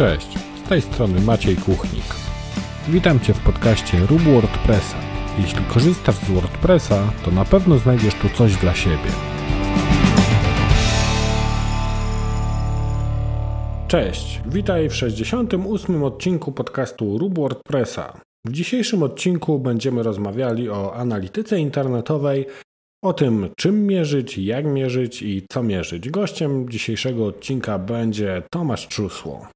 Cześć, z tej strony Maciej Kuchnik. Witam Cię w podcaście Rób WordPressa. Jeśli korzystasz z WordPressa, to na pewno znajdziesz tu coś dla siebie. Cześć, witaj w 68. odcinku podcastu Rób WordPressa. W dzisiejszym odcinku będziemy rozmawiali o analityce internetowej, o tym czym mierzyć, jak mierzyć i co mierzyć. Gościem dzisiejszego odcinka będzie Tomasz Czusło.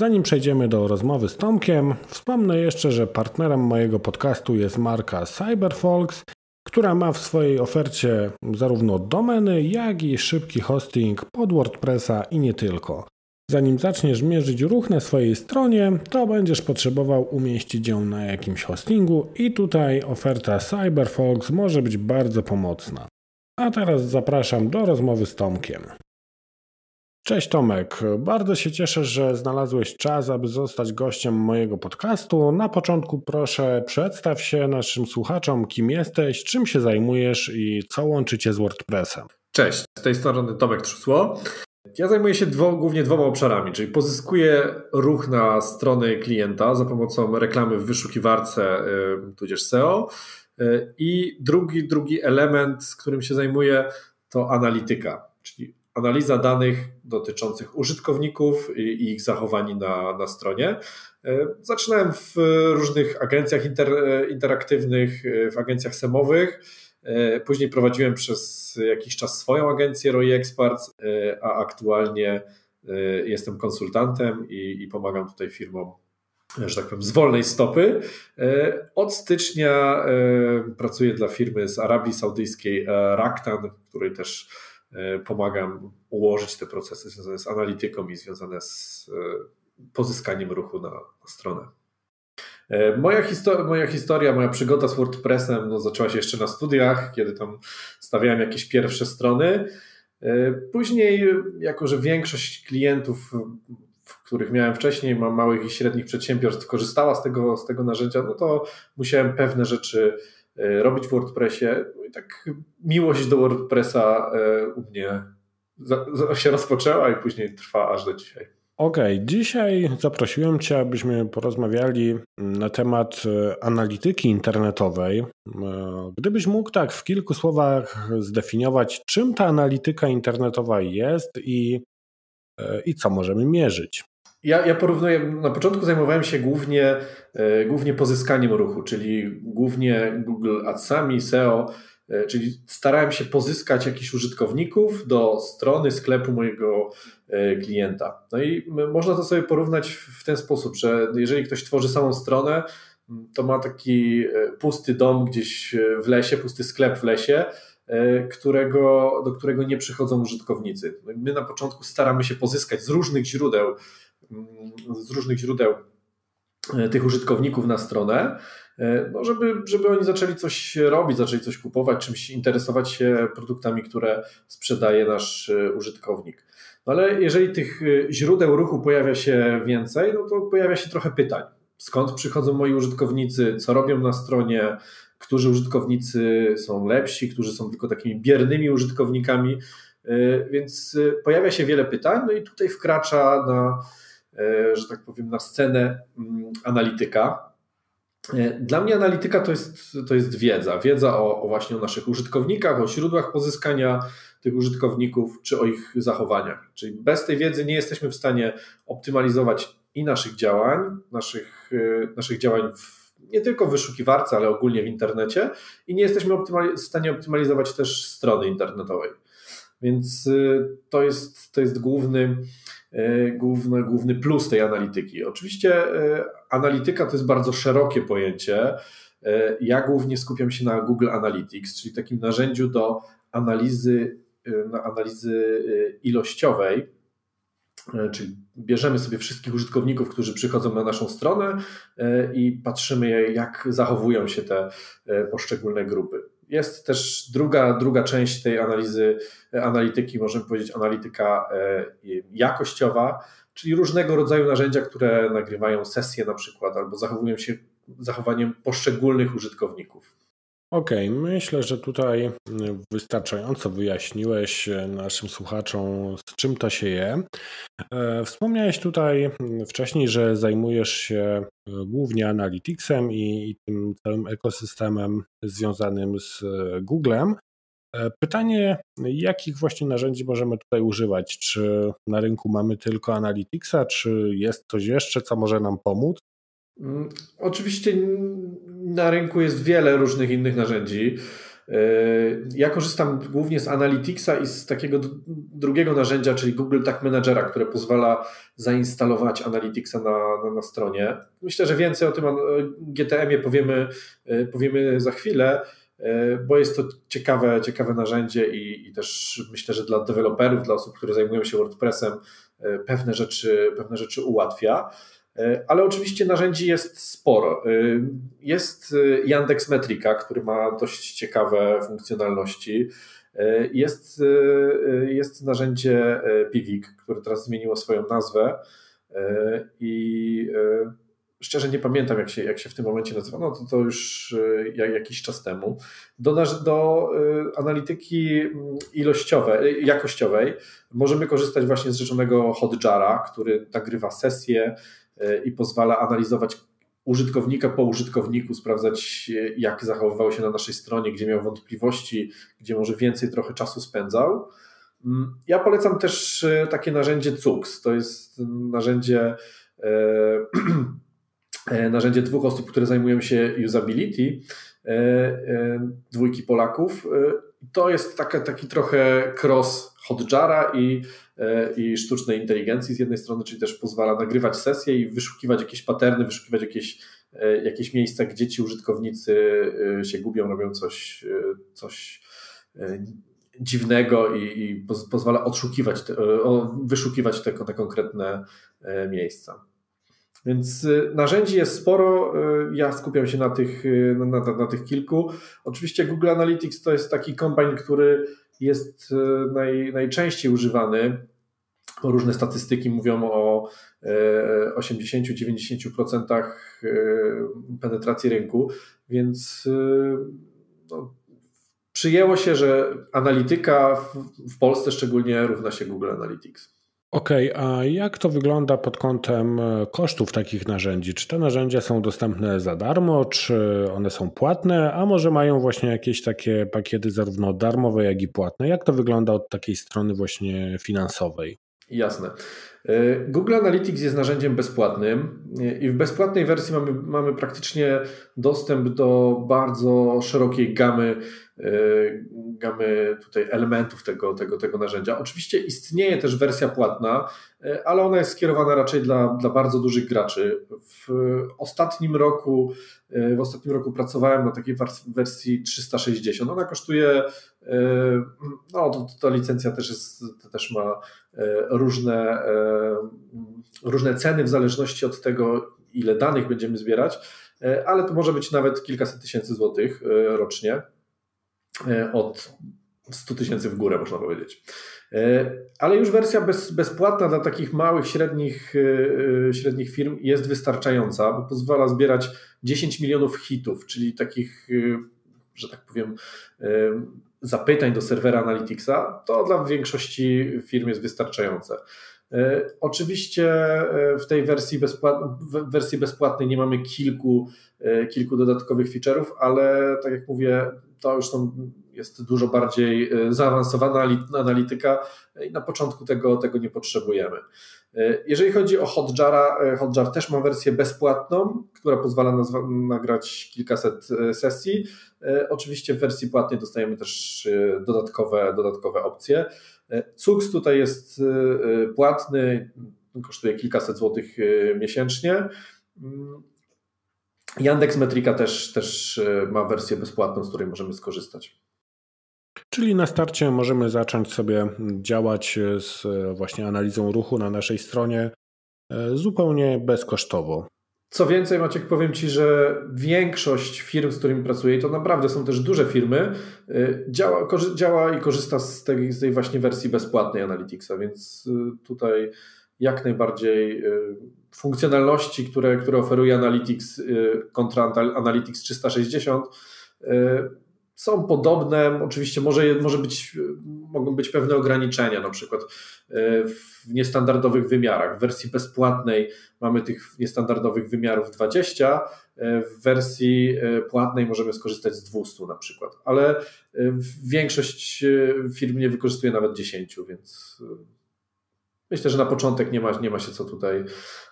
Zanim przejdziemy do rozmowy z Tomkiem, wspomnę jeszcze, że partnerem mojego podcastu jest marka CyberFolks, która ma w swojej ofercie zarówno domeny, jak i szybki hosting pod WordPressa i nie tylko. Zanim zaczniesz mierzyć ruch na swojej stronie, to będziesz potrzebował umieścić ją na jakimś hostingu i tutaj oferta CyberFolks może być bardzo pomocna. A teraz zapraszam do rozmowy z Tomkiem. Cześć Tomek, bardzo się cieszę, że znalazłeś czas, aby zostać gościem mojego podcastu. Na początku proszę przedstaw się naszym słuchaczom, kim jesteś, czym się zajmujesz i co łączy cię z WordPressem. Cześć, z tej strony Tomek Trzusło. Ja zajmuję się dwo, głównie dwoma obszarami, czyli pozyskuję ruch na strony klienta za pomocą reklamy w wyszukiwarce, y, tudzież SEO. Y, I drugi, drugi element, z którym się zajmuję, to analityka, czyli analiza danych dotyczących użytkowników i ich zachowań na, na stronie. E, zaczynałem w różnych agencjach inter, interaktywnych, w agencjach semowych. E, później prowadziłem przez jakiś czas swoją agencję Roy Experts, e, a aktualnie jestem konsultantem i, i pomagam tutaj firmom że tak powiem, z wolnej stopy. Od stycznia pracuję dla firmy z Arabii Saudyjskiej Raktan, której też E, pomagam ułożyć te procesy związane z analityką i związane z e, pozyskaniem ruchu na, stronę. E, moja, histori moja historia, moja przygoda z WordPressem no, zaczęła się jeszcze na studiach, kiedy tam stawiałem jakieś pierwsze strony. Później, jako że większość klientów, których miałem wcześniej, małych i średnich przedsiębiorstw, korzystała z tego, z tego narzędzia, no to musiałem pewne rzeczy E, robić w WordPressie. No i tak miłość do WordPressa e, u mnie się rozpoczęła i później trwa aż do dzisiaj. Okej, okay. dzisiaj zaprosiłem Cię, abyśmy porozmawiali na temat e, analityki internetowej. Gdybyś mógł tak w kilku słowach zdefiniować, czym ta analityka internetowa jest i, i co możemy mierzyć. Ja, ja porównuję, na początku zajmowałem się głównie, e, głównie pozyskaniem ruchu, czyli głównie Google Adsami, SEO, e, czyli starałem się pozyskać jakichś użytkowników do strony sklepu mojego e, klienta. No i można to sobie porównać w ten sposób, że jeżeli ktoś tworzy samą stronę, to ma taki pusty dom gdzieś w lesie, pusty sklep w lesie, którego, do którego nie przychodzą użytkownicy. My na początku staramy się pozyskać z różnych źródeł z różnych źródeł e, tych użytkowników na stronę, e, no żeby, żeby oni zaczęli coś robić, zaczęli coś kupować, czymś interesować się produktami, które sprzedaje nasz e, użytkownik. No ale jeżeli tych źródeł ruchu pojawia się więcej, no to pojawia się trochę pytań. Skąd przychodzą moi użytkownicy, co robią na stronie, którzy użytkownicy są lepsi, którzy są tylko takimi biernymi użytkownikami, więc pojawia się wiele pytań, no i tutaj wkracza na że tak powiem, na scenę mm, analityka. E, dla mnie analityka to jest, to jest wiedza. Wiedza o, o właśnie o naszych użytkownikach, o źródłach pozyskania tych użytkowników, czy o ich zachowaniach. Czyli bez tej wiedzy nie jesteśmy w stanie optymalizować i naszych działań, naszych, e, naszych działań w, nie tylko w wyszukiwarce, ale ogólnie w internecie i nie jesteśmy w stanie optymalizować też strony internetowej. Więc to jest, to jest główny, E, główny, główny plus tej analityki. Oczywiście e, analityka to jest bardzo szerokie pojęcie. E, ja głównie skupiam się na Google Analytics, czyli takim narzędziu do analizy, na analizy ilościowej, czyli bierzemy sobie wszystkich użytkowników, którzy przychodzą na naszą stronę i patrzymy, jak zachowują się te poszczególne grupy. Jest też druga, druga część tej analizy, analityki, możemy powiedzieć analityka e, jakościowa, czyli różnego rodzaju narzędzia, które nagrywają sesje na przykład albo zachowują się zachowaniem poszczególnych użytkowników. Okej, okay, myślę, że tutaj wystarczająco wyjaśniłeś naszym słuchaczom, z czym to się je. E, wspomniałeś tutaj wcześniej, że zajmujesz się głównie Analyticsem i, i tym całym ekosystemem związanym z Googlem. E, pytanie, jakich właśnie narzędzi możemy tutaj używać? Czy na rynku mamy tylko Analyticsa, czy jest coś jeszcze, co może nam pomóc? Mm, oczywiście na rynku jest wiele różnych innych narzędzi. E, ja korzystam głównie z Analyticsa i z takiego drugiego narzędzia, czyli Google Tag Managera, które pozwala zainstalować Analyticsa na, na, na stronie. Myślę, że więcej o tym GTM-ie powiemy, e, powiemy za chwilę, e, bo jest to ciekawe, ciekawe narzędzie i, i też myślę, że dla deweloperów, dla osób, które zajmują się WordPressem, pewne rzeczy, pewne rzeczy ułatwia. E, ale oczywiście narzędzi jest sporo. E, jest e, Yandex Metrika, który ma dość ciekawe funkcjonalności. Jest, jest narzędzie Pivik, które teraz zmieniło swoją nazwę i szczerze nie pamiętam, jak się, jak się w tym momencie nazywa. No to, to już jakiś czas temu. Do, do analityki ilościowej, jakościowej możemy korzystać właśnie z rzeczonego Hotjara, który nagrywa sesje, i pozwala analizować użytkownika po użytkowniku, sprawdzać jak zachowywał się na naszej stronie, gdzie miał wątpliwości, gdzie może więcej trochę czasu spędzał. Mm, ja polecam też e, takie narzędzie CUX. To jest narzędzie, e, narzędzie dwóch osób, które zajmują się usability, dwójki Polaków. To jest taka, taki trochę cross Hotjara i E, i sztucznej inteligencji z jednej strony, czyli też pozwala nagrywać sesje i wyszukiwać jakieś paterny, wyszukiwać jakieś, e, jakieś miejsca, gdzie ci użytkownicy e, się gubią, robią coś, coś dziwnego i, i pozwala odszukiwać, te, wyszukiwać te, te konkretne miejsca. Więc narzędzi jest sporo. Ja skupiam się na tych, na, na, na, tych kilku. Oczywiście Google Analytics to jest taki kombajn, który jest naj, najczęściej używany Różne statystyki mówią o 80-90% e, e, penetracji rynku, więc e, no, przyjęło się, że analityka w Polsce szczególnie równa się Google Analytics. Okej, okay, a jak to wygląda pod kątem kosztów takich narzędzi? Czy te narzędzia są dostępne za darmo, czy one są płatne, a może mają właśnie jakieś takie pakiety zarówno darmowe, jak i płatne? Jak to wygląda od takiej strony właśnie finansowej? Jasne. E, Google Analytics jest narzędziem bezpłatnym i w bezpłatnej wersji mamy, mamy praktycznie dostęp do bardzo szerokiej gamy, e, gamy tutaj elementów tego, tego, tego narzędzia. Oczywiście istnieje też wersja płatna, e, ale ona jest skierowana raczej dla, dla bardzo dużych graczy. W ostatnim roku w ostatnim roku pracowałem na takiej wersji 360. Ona kosztuje, no to, ta licencja też, jest, też ma różne różne ceny w zależności od tego, ile danych będziemy zbierać, ale to może być nawet kilkaset tysięcy złotych rocznie, od 100 tysięcy w górę, można powiedzieć. Ale już wersja bez, bezpłatna dla takich małych, średnich, średnich firm jest wystarczająca, bo pozwala zbierać 10 milionów hitów, czyli takich, że tak powiem, zapytań do serwera Analyticsa. To dla większości firm jest wystarczające. E, oczywiście e, w tej wersji, bezpłat, w wersji bezpłatnej nie mamy kilku, e, kilku dodatkowych feature'ów, ale tak jak mówię, to już są, jest dużo bardziej zaawansowana analityka i na początku tego, tego nie potrzebujemy. Jeżeli chodzi o Hotjara, Hotjar też ma wersję bezpłatną, która pozwala nagrać kilkaset sesji. Oczywiście w wersji płatnej dostajemy też dodatkowe, dodatkowe opcje. Cux tutaj jest y, y, płatny, kosztuje kilkaset złotych miesięcznie. Mm. Yandex Metrika też, też ma wersję bezpłatną, z której możemy skorzystać. Czyli na starcie możemy zacząć sobie działać z właśnie analizą ruchu na naszej stronie zupełnie bezkosztowo. Co więcej, Maciek, powiem Ci, że większość firm, z którymi pracuję, to naprawdę są też duże firmy, y, działa, działa i korzysta z tej, z tej właśnie wersji bezpłatnej Analyticsa, więc y, tutaj jak najbardziej y, funkcjonalności, które, które oferuje Analytics kontra Analytics 360 są podobne, oczywiście może, może być, mogą być pewne ograniczenia, na przykład w niestandardowych wymiarach. W wersji bezpłatnej mamy tych niestandardowych wymiarów 20, w wersji płatnej możemy skorzystać z 200 na przykład, ale większość firm nie wykorzystuje nawet 10, więc Myślę, że na początek nie ma, nie ma się co tutaj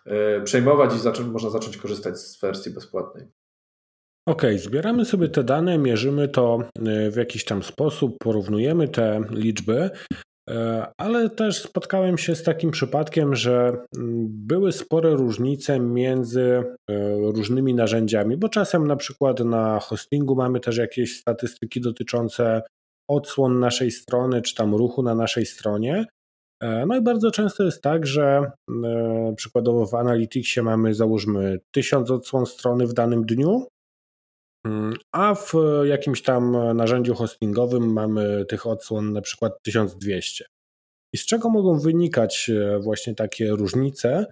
e, przejmować i zacząć, można zacząć korzystać z wersji bezpłatnej. OK, zbieramy sobie te dane, mierzymy to e, w jakiś tam sposób, porównujemy te liczby, e, ale też spotkałem się z takim przypadkiem, że były spore różnice między różnymi narzędziami, bo czasem na przykład na hostingu mamy też jakieś statystyki dotyczące odsłon naszej strony, czy tam ruchu na naszej stronie, E, no i bardzo często jest tak, że przykładowo w Analyticsie mamy załóżmy 1000 odsłon strony w danym dniu, mm, a w jakimś tam narzędziu hostingowym mamy tych odsłon na przykład 1200. I z czego mogą wynikać e, właśnie takie różnice?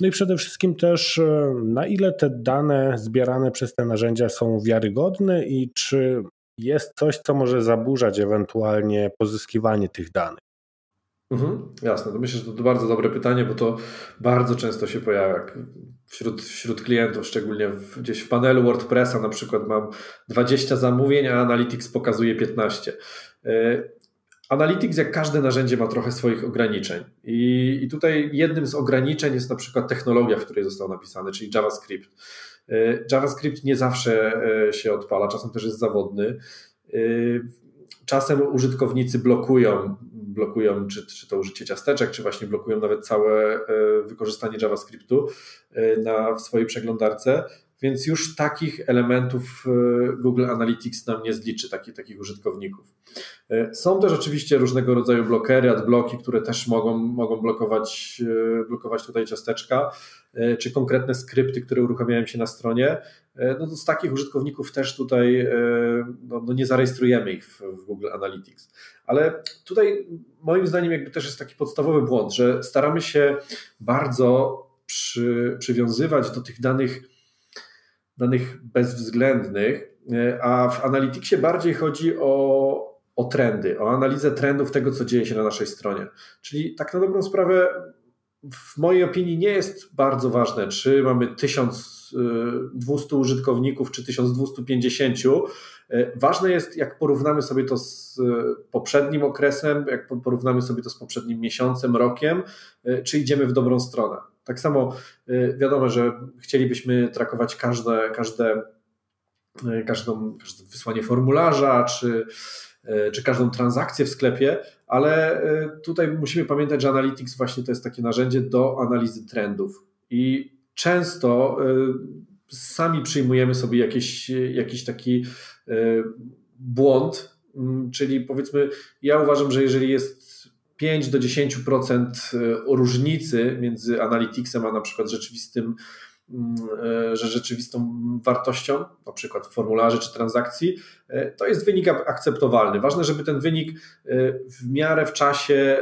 No i przede wszystkim też na ile te dane zbierane przez te narzędzia są wiarygodne i czy jest coś, co może zaburzać ewentualnie pozyskiwanie tych danych. Mhm, jasne, to myślę, że to bardzo dobre pytanie, bo to bardzo często się pojawia wśród, wśród klientów, szczególnie w, gdzieś w panelu WordPressa na przykład mam 20 zamówień, a Analytics pokazuje 15. E, Analytics, jak każde narzędzie, ma trochę swoich ograniczeń. I, I tutaj jednym z ograniczeń jest na przykład technologia, w której został napisany, czyli JavaScript. E, JavaScript nie zawsze e, się odpala, czasem też jest zawodny. Czasem użytkownicy blokują blokują czy, czy to użycie ciasteczek, czy właśnie blokują nawet całe e, wykorzystanie JavaScriptu e, na, w swojej przeglądarce, więc już takich elementów e, Google Analytics nam nie zliczy, taki, takich użytkowników. Są też oczywiście różnego rodzaju blokery, adbloki, które też mogą, mogą blokować, blokować tutaj ciasteczka, czy konkretne skrypty, które uruchamiają się na stronie. No to z takich użytkowników też tutaj no, no nie zarejestrujemy ich w, w Google Analytics. Ale tutaj moim zdaniem jakby też jest taki podstawowy błąd, że staramy się bardzo przy, przywiązywać do tych danych, danych bezwzględnych, a w Analyticsie bardziej chodzi o, o trendy, o analizę trendów tego, co dzieje się na naszej stronie. Czyli tak na dobrą sprawę w mojej opinii nie jest bardzo ważne, czy mamy 1200 użytkowników, czy 1250, E, ważne jest, jak porównamy sobie to z e, poprzednim okresem, jak porównamy sobie to z poprzednim miesiącem, rokiem, e, czy idziemy w dobrą stronę. Tak samo wiadomo, że chcielibyśmy trakować każde, każde, każdą, każde wysłanie formularza, czy, czy każdą transakcję w sklepie, ale tutaj musimy pamiętać, że Analytics właśnie to jest takie narzędzie do analizy trendów. I często sami przyjmujemy sobie jakiś, jakiś taki e, błąd, mm, czyli powiedzmy, ja uważam, że jeżeli jest 5 do 10% e, różnicy między Analyticsem a na przykład rzeczywistym, mm, że rzeczywistą wartością, na przykład formularzy czy transakcji, to jest wynik akceptowalny. Ważne, żeby ten wynik w miarę w czasie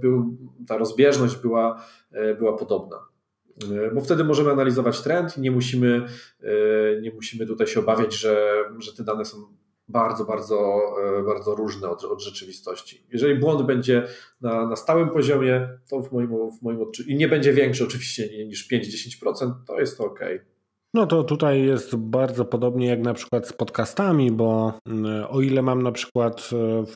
był, ta rozbieżność była, była podobna. E, bo wtedy możemy analizować trend i nie musimy, e, nie musimy tutaj się obawiać, że, że te dane są bardzo, bardzo, e, bardzo różne od, od rzeczywistości. Jeżeli błąd będzie na, na stałym poziomie, to w moim, w moim odczuciu, i nie będzie większy oczywiście niż 5-10%, to jest to ok. No to tutaj jest bardzo podobnie jak na przykład z podcastami, bo o ile mam na przykład w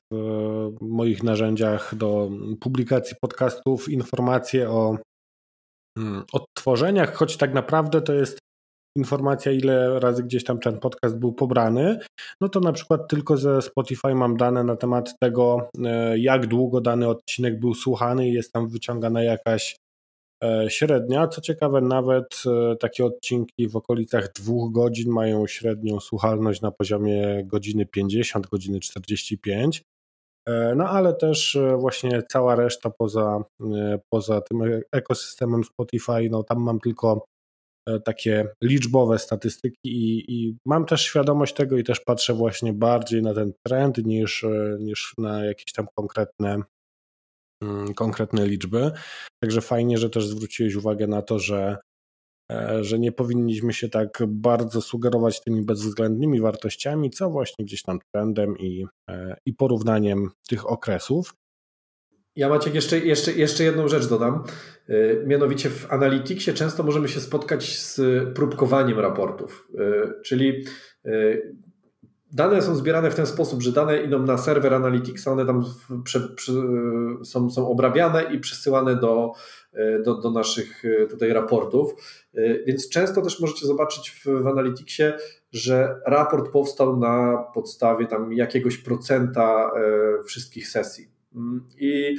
moich narzędziach do publikacji podcastów informacje o odtworzeniach, choć tak naprawdę to jest informacja, ile razy gdzieś tam ten podcast był pobrany, no to na przykład tylko ze Spotify mam dane na temat tego, e, jak długo dany odcinek był słuchany i jest tam wyciągana jakaś e, średnia. Co ciekawe, nawet e, takie odcinki w okolicach dwóch godzin mają średnią słuchalność na poziomie godziny 50, godziny 45. E, no ale też e, właśnie cała reszta poza, e, poza tym ekosystemem Spotify, no tam mam tylko takie liczbowe statystyki i, i, mam też świadomość tego i też patrzę właśnie bardziej na ten trend niż, niż na jakieś tam konkretne, mm, konkretne liczby. Także fajnie, że też zwróciłeś uwagę na to, że że nie powinniśmy się tak bardzo sugerować tymi bezwzględnymi wartościami, co właśnie gdzieś tam trendem i, e, i porównaniem tych okresów. Ja Maciek jeszcze, jeszcze, jeszcze jedną rzecz dodam. E, mianowicie w Analyticsie często możemy się spotkać z próbkowaniem raportów. Czyli dane są zbierane w ten sposób, że dane idą na serwer Analyticsa, one tam prze, prze, są, są obrabiane i przesyłane do, do, do naszych tutaj raportów. Więc często też możecie zobaczyć w, w Analyticsie, że raport powstał na podstawie tam jakiegoś procenta wszystkich sesji. I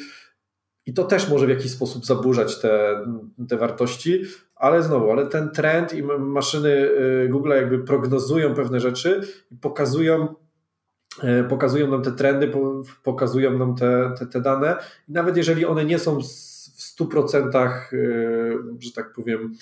i to też może w jakiś sposób zaburzać te, te wartości, ale znowu, ale ten trend i maszyny Google jakby prognozują pewne rzeczy i pokazują, pokazują nam te trendy, pokazują nam te, te, te dane i nawet jeżeli one nie są w 100%, y, że tak powiem,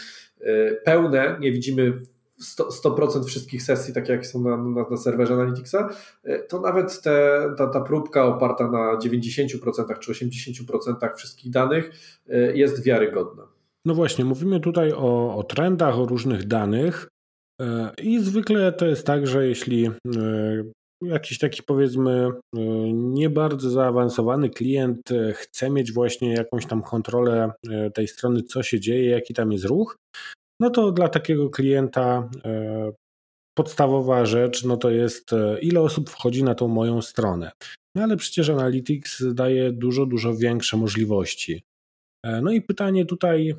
pełne, nie widzimy 100%, 100% wszystkich sesji, takie jak są na, na, na serwerze Analyticsa, e, to nawet te, ta, ta próbka oparta na 90% czy 80% wszystkich danych e, jest wiarygodna. No właśnie, mówimy tutaj o, o trendach, o różnych danych e, i zwykle to jest tak, że jeśli jakiś taki powiedzmy nie bardzo zaawansowany klient chce mieć właśnie jakąś tam kontrolę tej strony, co się dzieje, jaki tam jest ruch, no to dla takiego klienta e, podstawowa rzecz no to jest e, ile osób wchodzi na tą moją stronę. No ale przecież Analytics daje dużo, dużo większe możliwości. E, no i pytanie tutaj,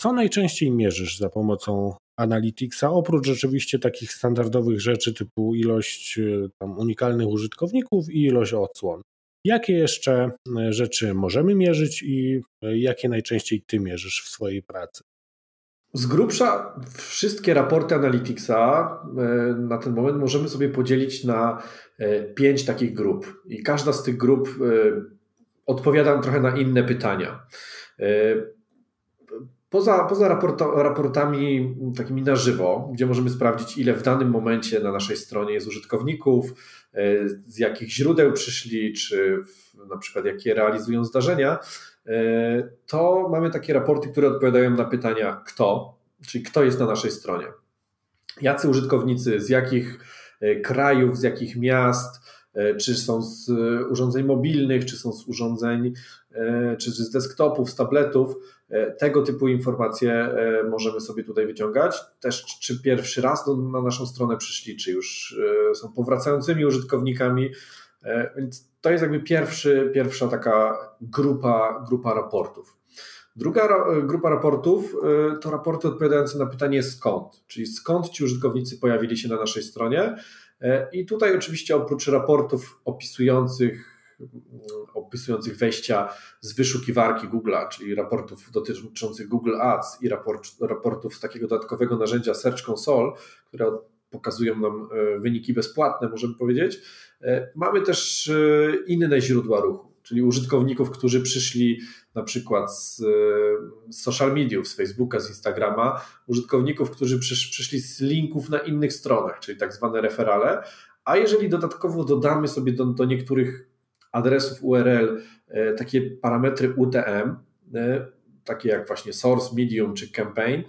co najczęściej mierzysz za pomocą Analyticsa, oprócz rzeczywiście takich standardowych rzeczy typu ilość tam unikalnych użytkowników i ilość odsłon. Jakie jeszcze rzeczy możemy mierzyć i jakie najczęściej ty mierzysz w swojej pracy? Z grubsza wszystkie raporty Analyticsa e, na ten moment możemy sobie podzielić na e, pięć takich grup i każda z tych grup e, odpowiada trochę na inne pytania. Poza, poza raportami takimi na żywo, gdzie możemy sprawdzić, ile w danym momencie na naszej stronie jest użytkowników, z jakich źródeł przyszli, czy na przykład jakie realizują zdarzenia, E, to mamy takie raporty, które odpowiadają na pytania kto, czyli kto jest na naszej stronie. Jacy użytkownicy, z jakich e, krajów, z jakich miast, e, czy są z urządzeń mobilnych, czy są z urządzeń, czy z desktopów, z tabletów. Tego typu informacje możemy sobie tutaj wyciągać. Też czy pierwszy raz na naszą stronę przyszli, czy już są powracającymi użytkownikami. Więc to jest jakby pierwszy, pierwsza taka grupa, grupa raportów. Druga grupa raportów y, to raporty odpowiadające na pytanie skąd, czyli skąd ci użytkownicy pojawili się na naszej stronie. Y, I tutaj oczywiście oprócz raportów opisujących opisujących wejścia z wyszukiwarki Google'a, czyli raportów dotyczących Google Ads i raport, raportów z takiego dodatkowego narzędzia Search Console, które pokazują nam wyniki bezpłatne, możemy powiedzieć, E, mamy też e, inne źródła ruchu, czyli użytkowników, którzy przyszli na przykład z, z social mediów, z Facebooka, z Instagrama, użytkowników, którzy przysz, przyszli z linków na innych stronach, czyli tak zwane referale, a jeżeli dodatkowo dodamy sobie do, do niektórych adresów URL e, takie parametry UTM, takie jak właśnie source, medium czy campaign,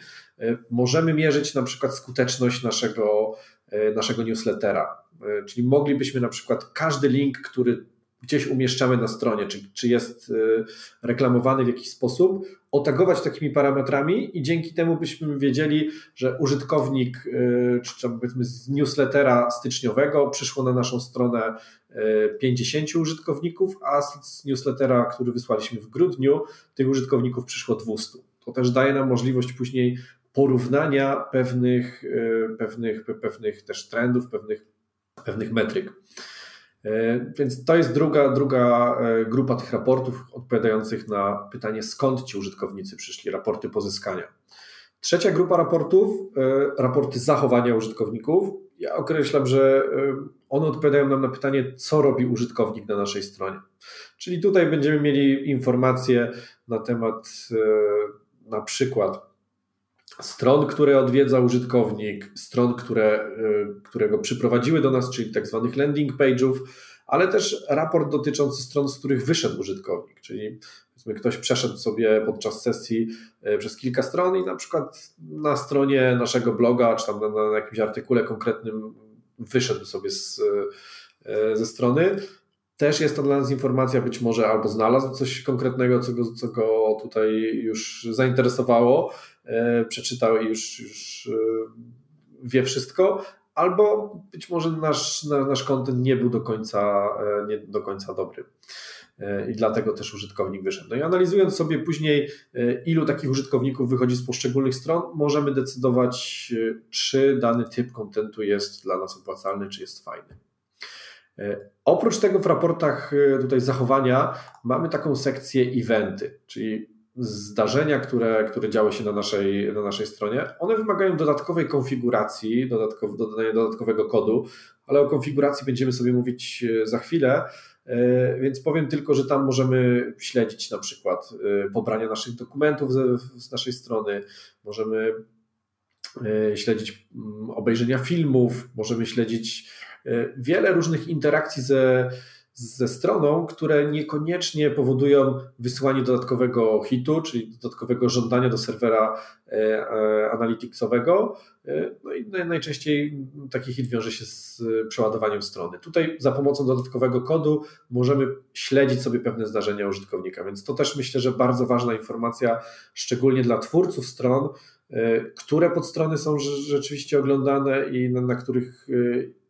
możemy mierzyć na przykład skuteczność naszego, naszego newslettera. E, czyli moglibyśmy na przykład każdy link, który gdzieś umieszczamy na stronie, czy, czy jest e, reklamowany w jakiś sposób, otagować takimi parametrami i dzięki temu byśmy wiedzieli, że użytkownik, e, czy powiedzmy z newslettera styczniowego przyszło na naszą stronę 50 użytkowników, a z newslettera, który wysłaliśmy w grudniu, tych użytkowników przyszło 200. To też daje nam możliwość później porównania pewnych, pewnych, pewnych też trendów, pewnych pewnych metryk. E, więc to jest druga, druga e, grupa tych raportów odpowiadających na pytanie, skąd ci użytkownicy przyszli, raporty pozyskania. Trzecia grupa raportów, e, raporty zachowania użytkowników. Ja określam, że one odpowiadają nam na pytanie, co robi użytkownik na naszej stronie. Czyli tutaj będziemy mieli informacje na temat na przykład stron, które odwiedza użytkownik, stron, które, y, które go przyprowadziły do nas, czyli tak zwanych landing page'ów, ale też raport dotyczący stron, z których wyszedł użytkownik, czyli Ktoś przeszedł sobie podczas sesji przez kilka stron i na przykład na stronie naszego bloga, czy tam na, na jakimś artykule konkretnym wyszedł sobie z, ze strony. Też jest to dla nas informacja, być może albo znalazł coś konkretnego, co go, co go tutaj już zainteresowało, przeczytał i już, już wie wszystko, albo być może nasz, nasz content nie był do końca, e, nie do końca dobry. E, I dlatego też użytkownik wyszedł. No i analizując sobie później, e, ilu takich użytkowników wychodzi z poszczególnych stron, możemy decydować, czy dany typ kontentu jest dla nas opłacalny, czy jest fajny. Oprócz tego w raportach tutaj zachowania mamy taką sekcję eventy, czyli zdarzenia, które, które działy się na naszej, na naszej stronie, one wymagają dodatkowej konfiguracji, dodania dodatkowego kodu, ale o konfiguracji będziemy sobie mówić e, za chwilę, e, więc powiem tylko, że tam możemy śledzić na przykład e, pobrania naszych dokumentów z, z naszej strony, możemy śledzić mm, obejrzenia filmów, możemy śledzić wiele różnych interakcji ze ze stroną, które niekoniecznie powodują wysyłanie dodatkowego hitu, czyli dodatkowego żądania do serwera e, e, analyticsowego. E, no i najczęściej taki hit wiąże się z przeładowaniem strony. Tutaj za pomocą dodatkowego kodu możemy śledzić sobie pewne zdarzenia użytkownika, więc to też myślę, że bardzo ważna informacja, szczególnie dla twórców stron, które podstrony są rzeczywiście oglądane i na, na których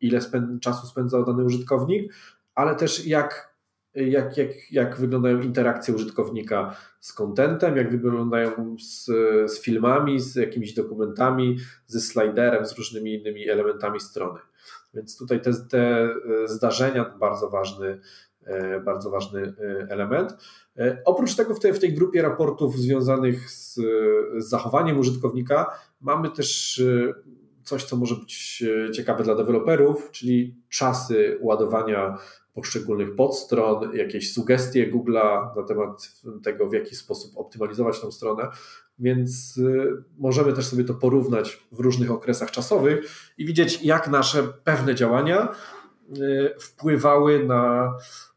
ile spęd, czasu spędzał dany użytkownik, ale też jak, jak, jak, jak wyglądają interakcje użytkownika z kontentem, jak wyglądają z, z filmami, z jakimiś dokumentami, ze sliderem, z różnymi innymi elementami strony. Więc tutaj te, te zdarzenia to bardzo ważny, e, bardzo ważny e, element. E, oprócz tego w tej, w tej grupie raportów związanych z, z zachowaniem użytkownika mamy też coś, co może być ciekawe dla deweloperów, czyli czasy ładowania poszczególnych podstron, jakieś sugestie Google'a na temat tego, w jaki sposób optymalizować tą stronę. Więc możemy też sobie to porównać w różnych okresach czasowych i widzieć, jak nasze pewne działania wpływały na,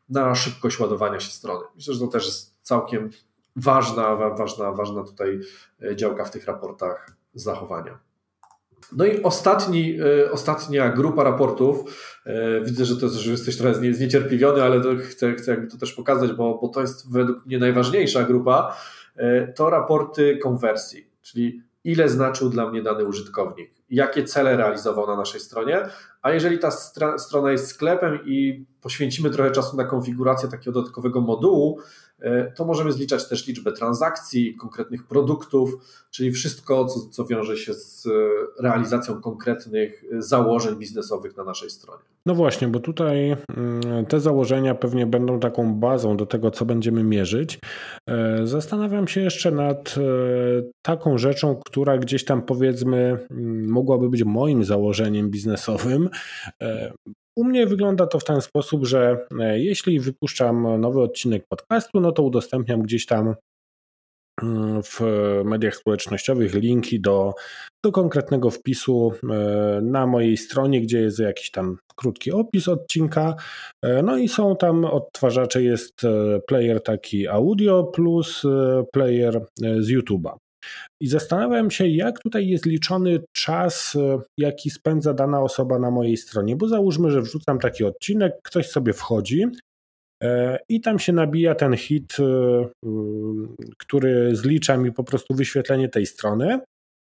na szybkość ładowania się strony. Myślę, że to też jest całkiem ważna, ważna, ważna tutaj y, działka w tych raportach zachowania. No i ostatni, e, ostatnia grupa raportów, e, widzę, że, to, że jesteś trochę zniecierpliwiony, ale to chcę, chcę jakby to też pokazać, bo, bo to jest według mnie najważniejsza grupa, e, to raporty konwersji, czyli ile znaczył dla mnie dany użytkownik, jakie cele realizował na naszej stronie, a jeżeli ta strona jest sklepem i poświęcimy trochę czasu na konfigurację takiego dodatkowego modułu, to możemy zliczać też liczbę transakcji, konkretnych produktów, czyli wszystko, co, co wiąże się z e, realizacją konkretnych założeń biznesowych na naszej stronie. No właśnie, bo tutaj mm, te założenia pewnie będą taką bazą do tego, co będziemy mierzyć. E, zastanawiam się jeszcze nad taką rzeczą, która gdzieś tam powiedzmy mm, mogłaby być moim założeniem biznesowym, u mnie wygląda to w ten sposób, że e, jeśli wypuszczam nowy odcinek podcastu, no to udostępniam gdzieś tam mm, w mediach społecznościowych linki do, do konkretnego wpisu e, na mojej stronie, gdzie jest jakiś tam krótki opis odcinka. E, no i są tam odtwarzacze, jest player taki audio plus player z YouTube'a. I zastanawiam się, jak tutaj jest liczony czas, e, jaki spędza dana osoba na mojej stronie, bo załóżmy, że wrzucam taki odcinek, ktoś sobie wchodzi e, i tam się nabija ten hit, e, który zlicza mi po prostu wyświetlenie tej strony.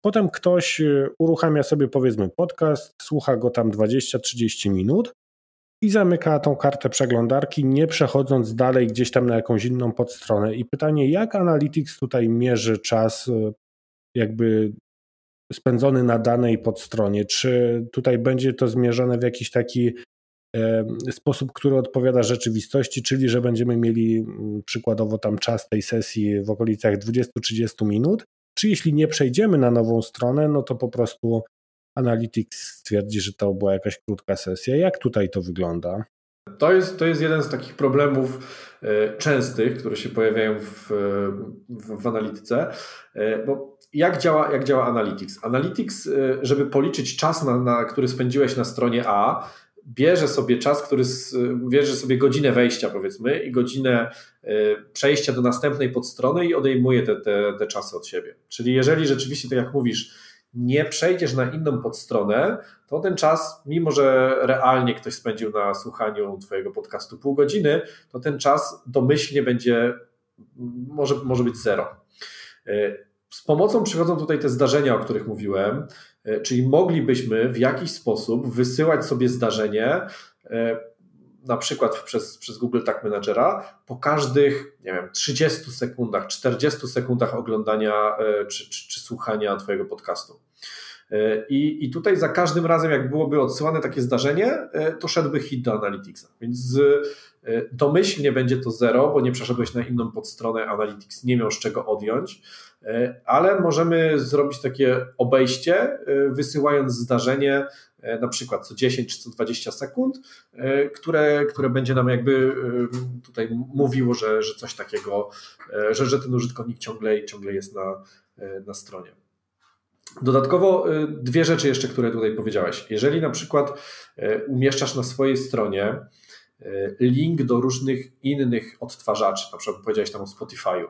Potem ktoś uruchamia sobie powiedzmy podcast, słucha go tam 20-30 minut i zamyka tą kartę przeglądarki, nie przechodząc dalej gdzieś tam na jakąś inną podstronę. I pytanie, jak Analytics tutaj mierzy czas e, jakby spędzony na danej podstronie? Czy tutaj będzie to zmierzone w jakiś taki e, sposób, który odpowiada rzeczywistości, czyli że będziemy mieli przykładowo tam czas tej sesji w okolicach 20-30 minut, czy jeśli nie przejdziemy na nową stronę, no to po prostu Analytics stwierdzi, że to była jakaś krótka sesja. Jak tutaj to wygląda? To jest, to jest jeden z takich problemów e, częstych, które się pojawiają w, w, w analityce, e, bo jak działa, jak działa Analytics? Analytics, e, żeby policzyć czas, na, na który spędziłeś na stronie A, bierze sobie czas, który bierze sobie godzinę wejścia powiedzmy i godzinę przejścia do następnej podstrony i odejmuje te, te, te czasy od siebie. Czyli jeżeli rzeczywiście, tak jak mówisz, nie przejdziesz na inną podstronę, to ten czas, mimo że realnie ktoś spędził na słuchaniu Twojego podcastu pół godziny, to ten czas domyślnie będzie, może, może być zero. Z pomocą przychodzą tutaj te zdarzenia, o których mówiłem, czyli moglibyśmy w jakiś sposób wysyłać sobie zdarzenie na przykład przez, przez Google Tag Managera po każdych, nie wiem, 30 sekundach, 40 sekundach oglądania e, czy, czy, czy słuchania Twojego podcastu. E, I, I tutaj za każdym razem, jak byłoby odsyłane takie zdarzenie, e, to szedłby hit do Analyticsa. Więc domyślnie będzie to zero, bo nie przeszedłeś na inną podstronę, Analytics nie miał z czego odjąć, ale możemy zrobić takie obejście, wysyłając zdarzenie na przykład co 10 czy co 20 sekund, e, które, które będzie nam jakby e, tutaj mówiło, że, że coś takiego, że, że ten użytkownik ciągle, ciągle jest na, na stronie. Dodatkowo dwie rzeczy jeszcze, które tutaj powiedziałeś. Jeżeli na przykład umieszczasz na swojej stronie link do różnych innych odtwarzaczy, na przykład powiedziałeś tam o Spotify'u,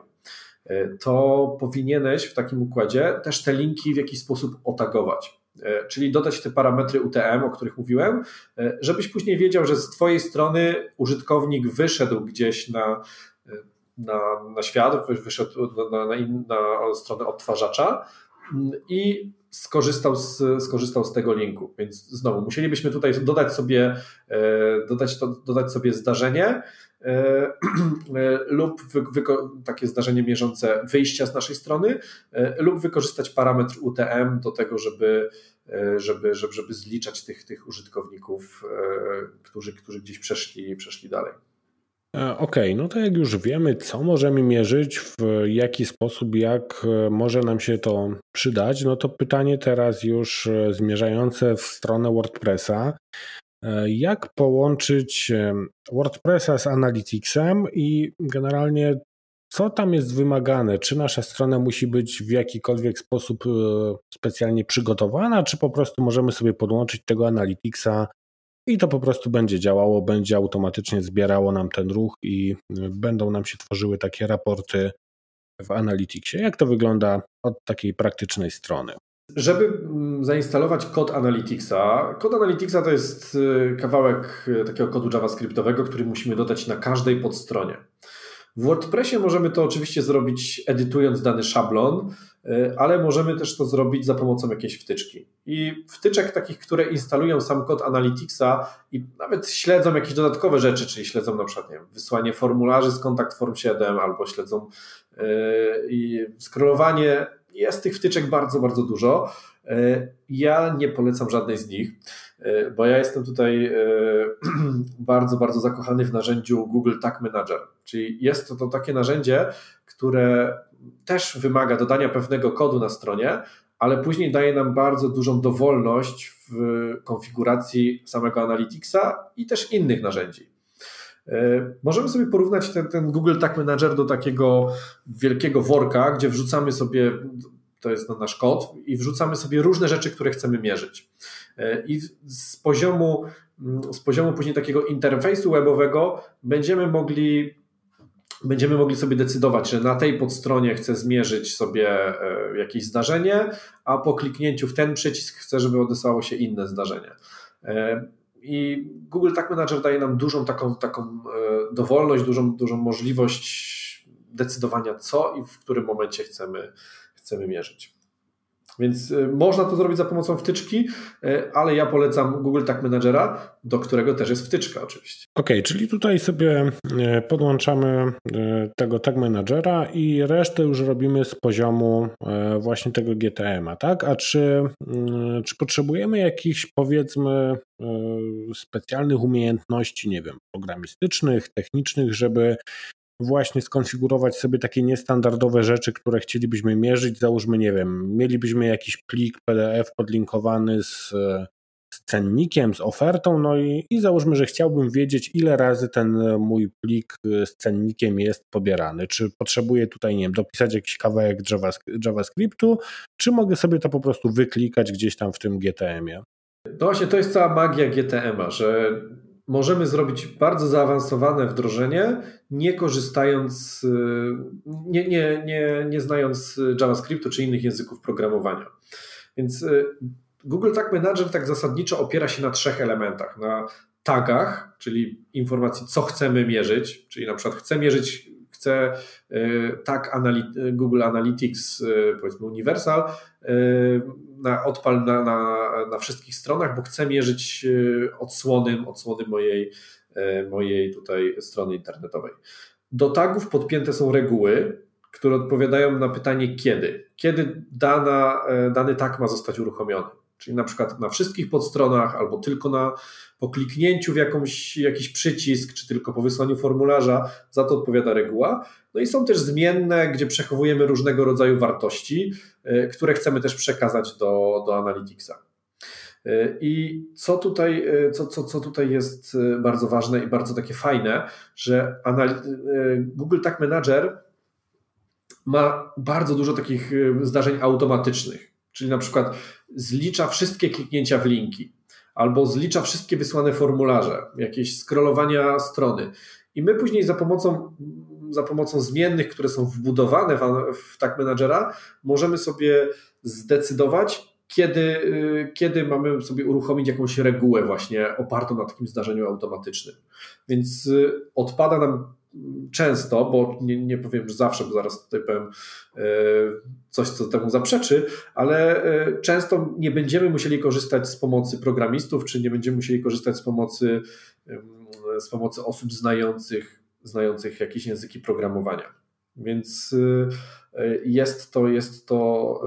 to powinieneś w takim układzie też te linki w jakiś sposób otagować. E, czyli dodać te parametry UTM, o których mówiłem, e, żebyś później wiedział, że z Twojej strony użytkownik wyszedł gdzieś na, e, na, na świat, wyszedł na, na, na stronę odtwarzacza mm, i skorzystał z, skorzystał z tego linku. Więc znowu musielibyśmy tutaj dodać sobie, dodać, to, dodać sobie zdarzenie, lub takie zdarzenie mierzące wyjścia z naszej strony, e, lub wykorzystać parametr UTM do tego, żeby, e, żeby, żeby, żeby zliczać tych, tych użytkowników, którzy, którzy gdzieś przeszli, przeszli dalej. Okej, okay, no to jak już wiemy, co możemy mierzyć, w jaki sposób, jak może nam się to przydać, no to pytanie teraz już zmierzające w stronę WordPressa. E, jak połączyć WordPressa z Analyticsem i generalnie co tam jest wymagane? Czy nasza strona musi być w jakikolwiek sposób e, specjalnie przygotowana, czy po prostu możemy sobie podłączyć tego Analyticsa i to po prostu będzie działało, będzie automatycznie zbierało nam ten ruch i e, będą nam się tworzyły takie raporty w Analyticsie. Jak to wygląda od takiej praktycznej strony? Żeby mm, zainstalować kod Analyticsa, kod Analyticsa to jest y, kawałek y, takiego kodu JavaScriptowego, który musimy dodać na każdej podstronie. W WordPressie możemy to oczywiście zrobić edytując dany szablon, y, ale możemy też to zrobić za pomocą jakiejś wtyczki. I wtyczek takich, które instalują sam kod Analyticsa i nawet śledzą jakieś dodatkowe rzeczy, czyli śledzą na przykład nie wiem, wysłanie formularzy z Kontakt Form 7 albo śledzą yy, scrollowanie jest tych wtyczek bardzo, bardzo dużo. E, ja nie polecam żadnej z nich, e, bo ja jestem tutaj e, bardzo, bardzo zakochany w narzędziu Google Tag Manager. Czyli jest to, to takie narzędzie, które też wymaga dodania pewnego kodu na stronie, ale później daje nam bardzo dużą dowolność w konfiguracji samego Analyticsa i też innych narzędzi. Możemy sobie porównać ten, ten Google Tag Manager do takiego wielkiego worka, gdzie wrzucamy sobie, to jest nasz kod, i wrzucamy sobie różne rzeczy, które chcemy mierzyć. I z poziomu, z poziomu później takiego interfejsu webowego będziemy mogli będziemy mogli sobie decydować, że na tej podstronie chcę zmierzyć sobie e, jakieś zdarzenie, a po kliknięciu w ten przycisk chcę, żeby odesłało się inne zdarzenie. I Google Tag Manager daje nam dużą taką, taką e, dowolność, dużą, dużą możliwość decydowania, co i w którym momencie chcemy, chcemy mierzyć. Więc y, można to zrobić za pomocą wtyczki, y, ale ja polecam Google Tag Managera, do którego też jest wtyczka oczywiście. Ok, czyli tutaj sobie y, podłączamy tego Tag Managera i resztę już robimy z poziomu właśnie tego GTM-a, tak? A czy, czy potrzebujemy jakichś powiedzmy specjalnych umiejętności, nie wiem, programistycznych, technicznych, żeby właśnie skonfigurować sobie takie niestandardowe rzeczy, które chcielibyśmy mierzyć. Załóżmy, nie wiem, mielibyśmy jakiś plik PDF podlinkowany z, z cennikiem, z ofertą, no i, i załóżmy, że chciałbym wiedzieć, ile razy ten mój plik z cennikiem jest pobierany. Czy potrzebuję tutaj, nie wiem, dopisać jakiś kawałek JavaScriptu, czy mogę sobie to po prostu wyklikać gdzieś tam w tym GTM-ie? No właśnie, to jest cała magia GTM-a, że możemy zrobić bardzo zaawansowane wdrożenie, nie korzystając, y, nie, nie, nie, nie znając JavaScriptu czy innych języków programowania. Więc y, Google Tag Manager tak zasadniczo opiera się na trzech elementach. Na tagach, czyli informacji, co chcemy mierzyć, czyli na przykład chcę mierzyć, chcę y, tag Google Analytics, powiedzmy Universal, na, odpal na, na, na wszystkich stronach, bo chcę mierzyć odsłony, odsłony mojej, mojej tutaj strony internetowej. Do tagów podpięte są reguły, które odpowiadają na pytanie kiedy. Kiedy dana, dany tag ma zostać uruchomiony. Czyli na przykład na wszystkich podstronach, albo tylko na, po kliknięciu w jakąś, jakiś przycisk, czy tylko po wysłaniu formularza, za to odpowiada reguła. No i są też zmienne, gdzie przechowujemy różnego rodzaju wartości, e, które chcemy też przekazać do, do Analyticsa. E, I co tutaj, e, co, co, co tutaj jest bardzo ważne i bardzo takie fajne, że Google Tag Manager ma bardzo dużo takich zdarzeń automatycznych, czyli na przykład zlicza wszystkie kliknięcia w linki, albo zlicza wszystkie wysłane formularze, jakieś scrollowania strony. I my później za pomocą, za pomocą zmiennych, które są wbudowane w, w Tag Managera, możemy sobie zdecydować, kiedy, y, kiedy mamy sobie uruchomić jakąś regułę właśnie opartą na takim zdarzeniu automatycznym. Więc y, odpada nam często, bo nie, nie powiem, że zawsze, bo zaraz tutaj powiem e, coś, co temu zaprzeczy, ale e, często nie będziemy musieli korzystać z pomocy programistów, czy nie będziemy musieli korzystać z pomocy, z pomocy osób znających, znających jakieś języki programowania. Więc e, jest to, jest to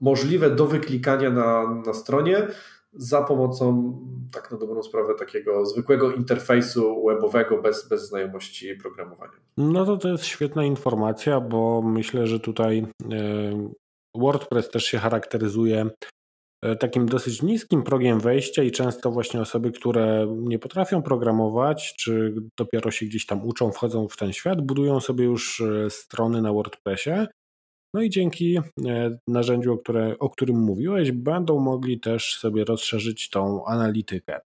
możliwe do wyklikania na, na stronie za pomocą, tak na dobrą sprawę, takiego zwykłego interfejsu webowego bez, bez znajomości programowania. No to to jest świetna informacja, bo myślę, że tutaj e, WordPress też się charakteryzuje e, takim dosyć niskim progiem wejścia i często właśnie osoby, które nie potrafią programować, czy dopiero się gdzieś tam uczą, wchodzą w ten świat, budują sobie już e, strony na WordPressie no i dzięki e, narzędziu, o, które, o którym mówiłeś, będą mogli też sobie rozszerzyć tą analitykę.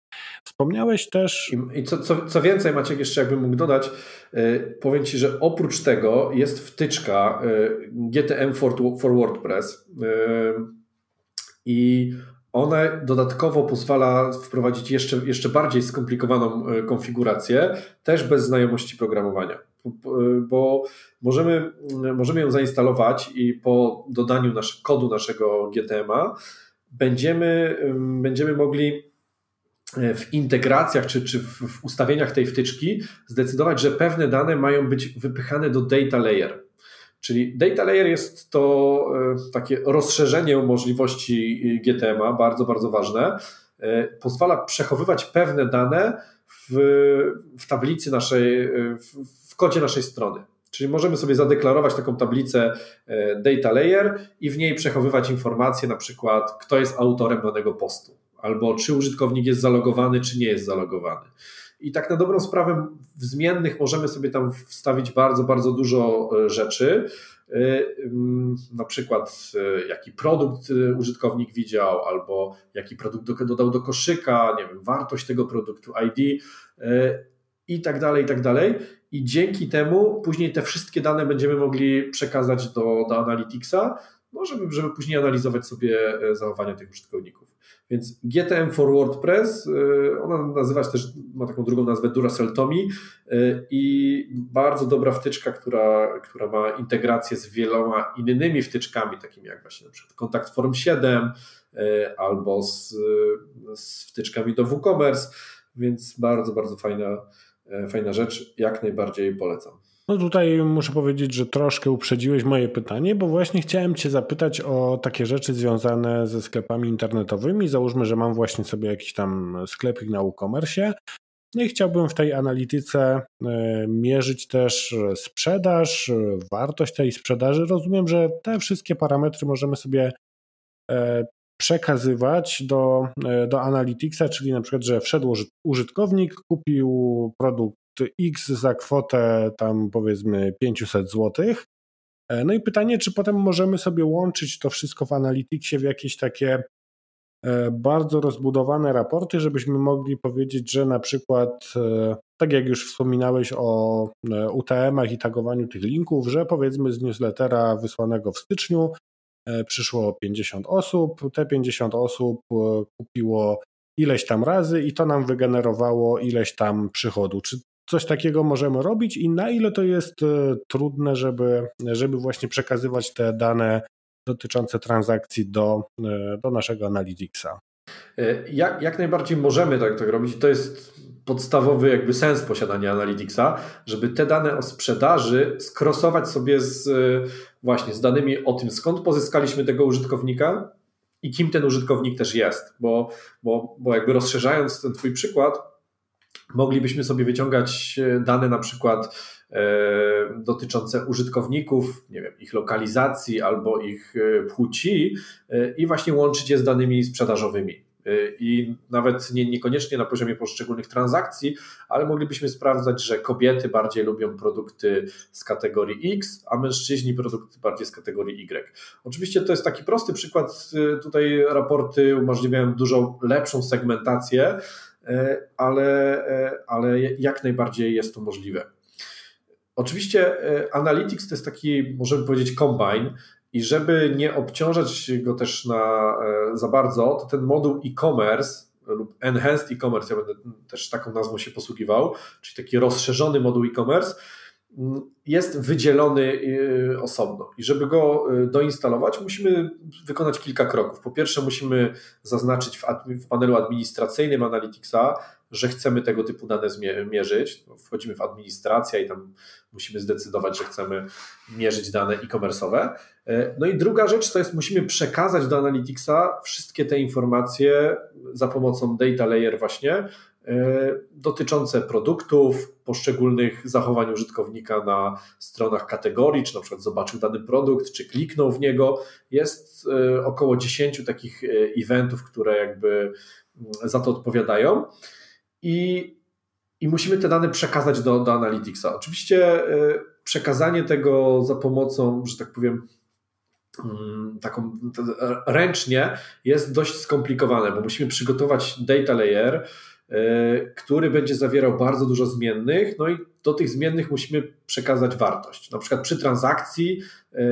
Wspomniałeś też. I co, co, co więcej, Maciek, jeszcze jakbym mógł dodać, yy, powiem Ci, że oprócz tego jest wtyczka yy, GTM for, for WordPress. I ona dodatkowo pozwala wprowadzić jeszcze, jeszcze bardziej skomplikowaną konfigurację, też bez znajomości programowania bo możemy, możemy ją zainstalować i po dodaniu nasz, kodu naszego GTM-a będziemy, będziemy mogli e, w integracjach czy, czy w ustawieniach tej wtyczki zdecydować, że pewne dane mają być wypychane do data layer. Czyli data layer jest to e, takie rozszerzenie możliwości GTM-a, bardzo, bardzo ważne. E, pozwala przechowywać pewne dane w, w tablicy naszej, w, kodzie naszej strony. Czyli możemy sobie zadeklarować taką tablicę e, data layer i w niej przechowywać informacje, na przykład kto jest autorem danego postu, albo czy użytkownik jest zalogowany, czy nie jest zalogowany. I tak na dobrą sprawę w zmiennych możemy sobie tam wstawić bardzo, bardzo dużo e, rzeczy. E, mm, na przykład jaki produkt użytkownik widział, albo jaki produkt dodał do koszyka, nie wiem, wartość tego produktu, ID i tak dalej, i tak dalej i dzięki temu później te wszystkie dane będziemy mogli przekazać do, do Analyticsa, no żeby, żeby później analizować sobie e, zachowania tych użytkowników. Więc GTM for WordPress, e, ona nazywa się też, ma taką drugą nazwę Duracell Tommy e, i bardzo dobra wtyczka, która, która ma integrację z wieloma innymi wtyczkami, takimi jak właśnie na przykład Kontakt Form 7 albo z, z wtyczkami do WooCommerce, więc bardzo, bardzo fajna fajna rzecz, jak najbardziej polecam. No tutaj muszę powiedzieć, że troszkę uprzedziłeś moje pytanie, bo właśnie chciałem Cię zapytać o takie rzeczy związane ze sklepami internetowymi. Załóżmy, że mam właśnie sobie jakiś tam sklepik na e-commerce. No i chciałbym w tej analityce e, mierzyć też sprzedaż, e, wartość tej sprzedaży. Rozumiem, że te wszystkie parametry możemy sobie przekazywać do, e, do Analyticsa, czyli na przykład, że wszedł użytkownik, kupił produkt X za kwotę tam powiedzmy 500 zł. E, no i pytanie, czy potem możemy sobie łączyć to wszystko w Analyticsie w jakieś takie bardzo rozbudowane raporty, żebyśmy mogli powiedzieć, że na przykład, tak jak już wspominałeś o UTM-ach i tagowaniu tych linków, że powiedzmy z newslettera wysłanego w styczniu przyszło 50 osób, te 50 osób kupiło ileś tam razy i to nam wygenerowało ileś tam przychodu. Czy coś takiego możemy robić i na ile to jest e, trudne, żeby, żeby właśnie przekazywać te dane dotyczące transakcji do, e, do naszego Analyticsa? E, jak, jak najbardziej możemy tak, tak robić. To jest podstawowy jakby sens posiadania Analyticsa, żeby te dane o sprzedaży skrosować sobie z właśnie z danymi o tym, skąd pozyskaliśmy tego użytkownika i kim ten użytkownik też jest, bo, bo, bo jakby rozszerzając ten Twój przykład, moglibyśmy sobie wyciągać e, dane na przykład e, dotyczące użytkowników, nie wiem, ich lokalizacji albo ich e, płci i właśnie łączyć je z danymi sprzedażowymi. I nawet nie, niekoniecznie na poziomie poszczególnych transakcji, ale moglibyśmy sprawdzać, że kobiety bardziej lubią produkty z kategorii X, a mężczyźni produkty bardziej z kategorii Y. Oczywiście to jest taki prosty przykład. Tutaj raporty umożliwiają dużo lepszą segmentację, ale, ale jak najbardziej jest to możliwe. Oczywiście Analytics to jest taki, możemy powiedzieć, combine, i żeby nie obciążać go też na, e, za bardzo, to ten moduł e-commerce lub enhanced e-commerce, ja będę też taką nazwą się posługiwał, czyli taki rozszerzony moduł e-commerce, jest wydzielony y, osobno. I żeby go doinstalować, musimy wykonać kilka kroków. Po pierwsze, musimy zaznaczyć w, w panelu administracyjnym Analyticsa, że chcemy tego typu dane mierzyć. Wchodzimy w administrację i tam musimy zdecydować, że chcemy mierzyć dane e-commerce'owe. E, no i druga rzecz to jest, musimy przekazać do Analyticsa wszystkie te informacje za pomocą data layer właśnie, E, dotyczące produktów, poszczególnych zachowań użytkownika na stronach kategorii, czy na przykład zobaczył dany produkt, czy kliknął w niego. Jest e, około 10 takich eventów, które jakby mm, za to odpowiadają. I, i musimy te dane przekazać do, do Analyticsa. Oczywiście przekazanie tego za pomocą, że tak powiem, taką ręcznie jest dość skomplikowane, bo musimy przygotować data layer, E, który będzie zawierał bardzo dużo zmiennych, no i do tych zmiennych musimy przekazać wartość. Na przykład przy transakcji e,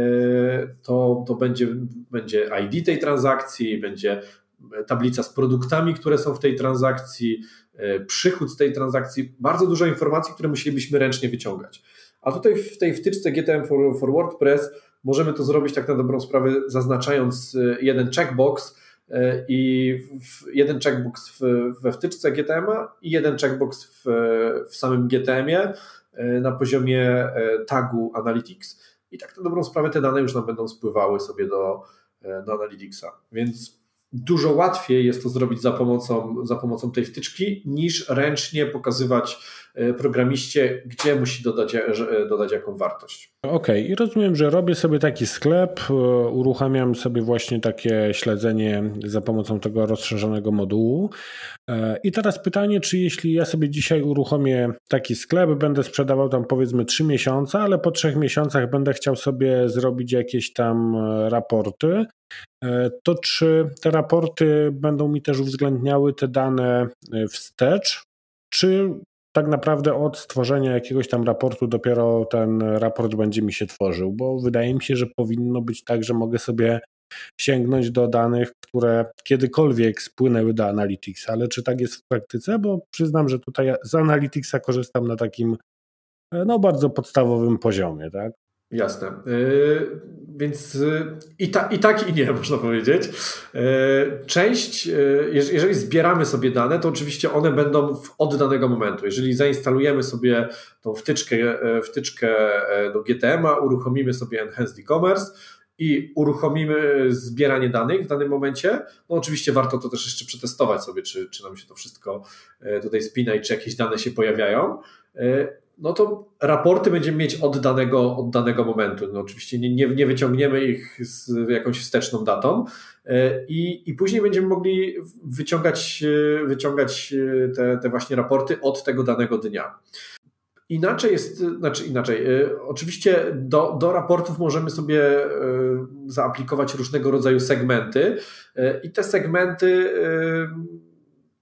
to, to będzie, będzie ID tej transakcji, będzie tablica z produktami, które są w tej transakcji, e, przychód z tej transakcji, bardzo dużo informacji, które musielibyśmy ręcznie wyciągać. A tutaj w tej wtyczce GTM for, for WordPress możemy to zrobić tak na dobrą sprawę, zaznaczając jeden checkbox, E, i jeden checkbox we wtyczce GTM i jeden checkbox w, w samym GTM-ie e, na poziomie tagu Analytics. I tak na dobrą sprawę te dane już nam będą spływały sobie do, do Analyticsa. Więc dużo łatwiej jest to zrobić za pomocą, za pomocą tej wtyczki, niż ręcznie pokazywać e, programiście, gdzie musi dodać, e, dodać jaką wartość. Okej, okay. i rozumiem, że robię sobie taki sklep, e, uruchamiam sobie właśnie takie śledzenie za pomocą tego rozszerzonego modułu. I teraz pytanie, czy jeśli ja sobie dzisiaj uruchomię taki sklep, będę sprzedawał tam powiedzmy 3 miesiące, ale po 3 miesiącach będę chciał sobie zrobić jakieś tam raporty, E, to czy te raporty będą mi też uwzględniały te dane e, wstecz, czy tak naprawdę od stworzenia jakiegoś tam raportu dopiero ten raport będzie mi się tworzył? Bo wydaje mi się, że powinno być tak, że mogę sobie sięgnąć do danych, które kiedykolwiek spłynęły do Analytics, ale czy tak jest w praktyce? Bo przyznam, że tutaj z Analyticsa korzystam na takim e, no, bardzo podstawowym poziomie, tak? Jasne. Yy, więc yy, i, ta, i tak, i nie, można powiedzieć. Yy, część, yy, jeżeli zbieramy sobie dane, to oczywiście one będą od danego momentu. Jeżeli zainstalujemy sobie tą wtyczkę, yy, wtyczkę yy, do GTM-a, uruchomimy sobie Enhanced E-Commerce i uruchomimy zbieranie danych w danym momencie, no oczywiście warto to też jeszcze przetestować sobie, czy, czy nam się to wszystko tutaj spina i czy jakieś dane się pojawiają no to raporty będziemy mieć od danego, od danego momentu. No oczywiście nie, nie, nie wyciągniemy ich z jakąś wsteczną datą e, i, i później będziemy mogli wyciągać, e, wyciągać e, te, te właśnie raporty od tego danego dnia. Inaczej jest, znaczy inaczej. Oczywiście do, do raportów możemy sobie zaaplikować różnego rodzaju segmenty i te segmenty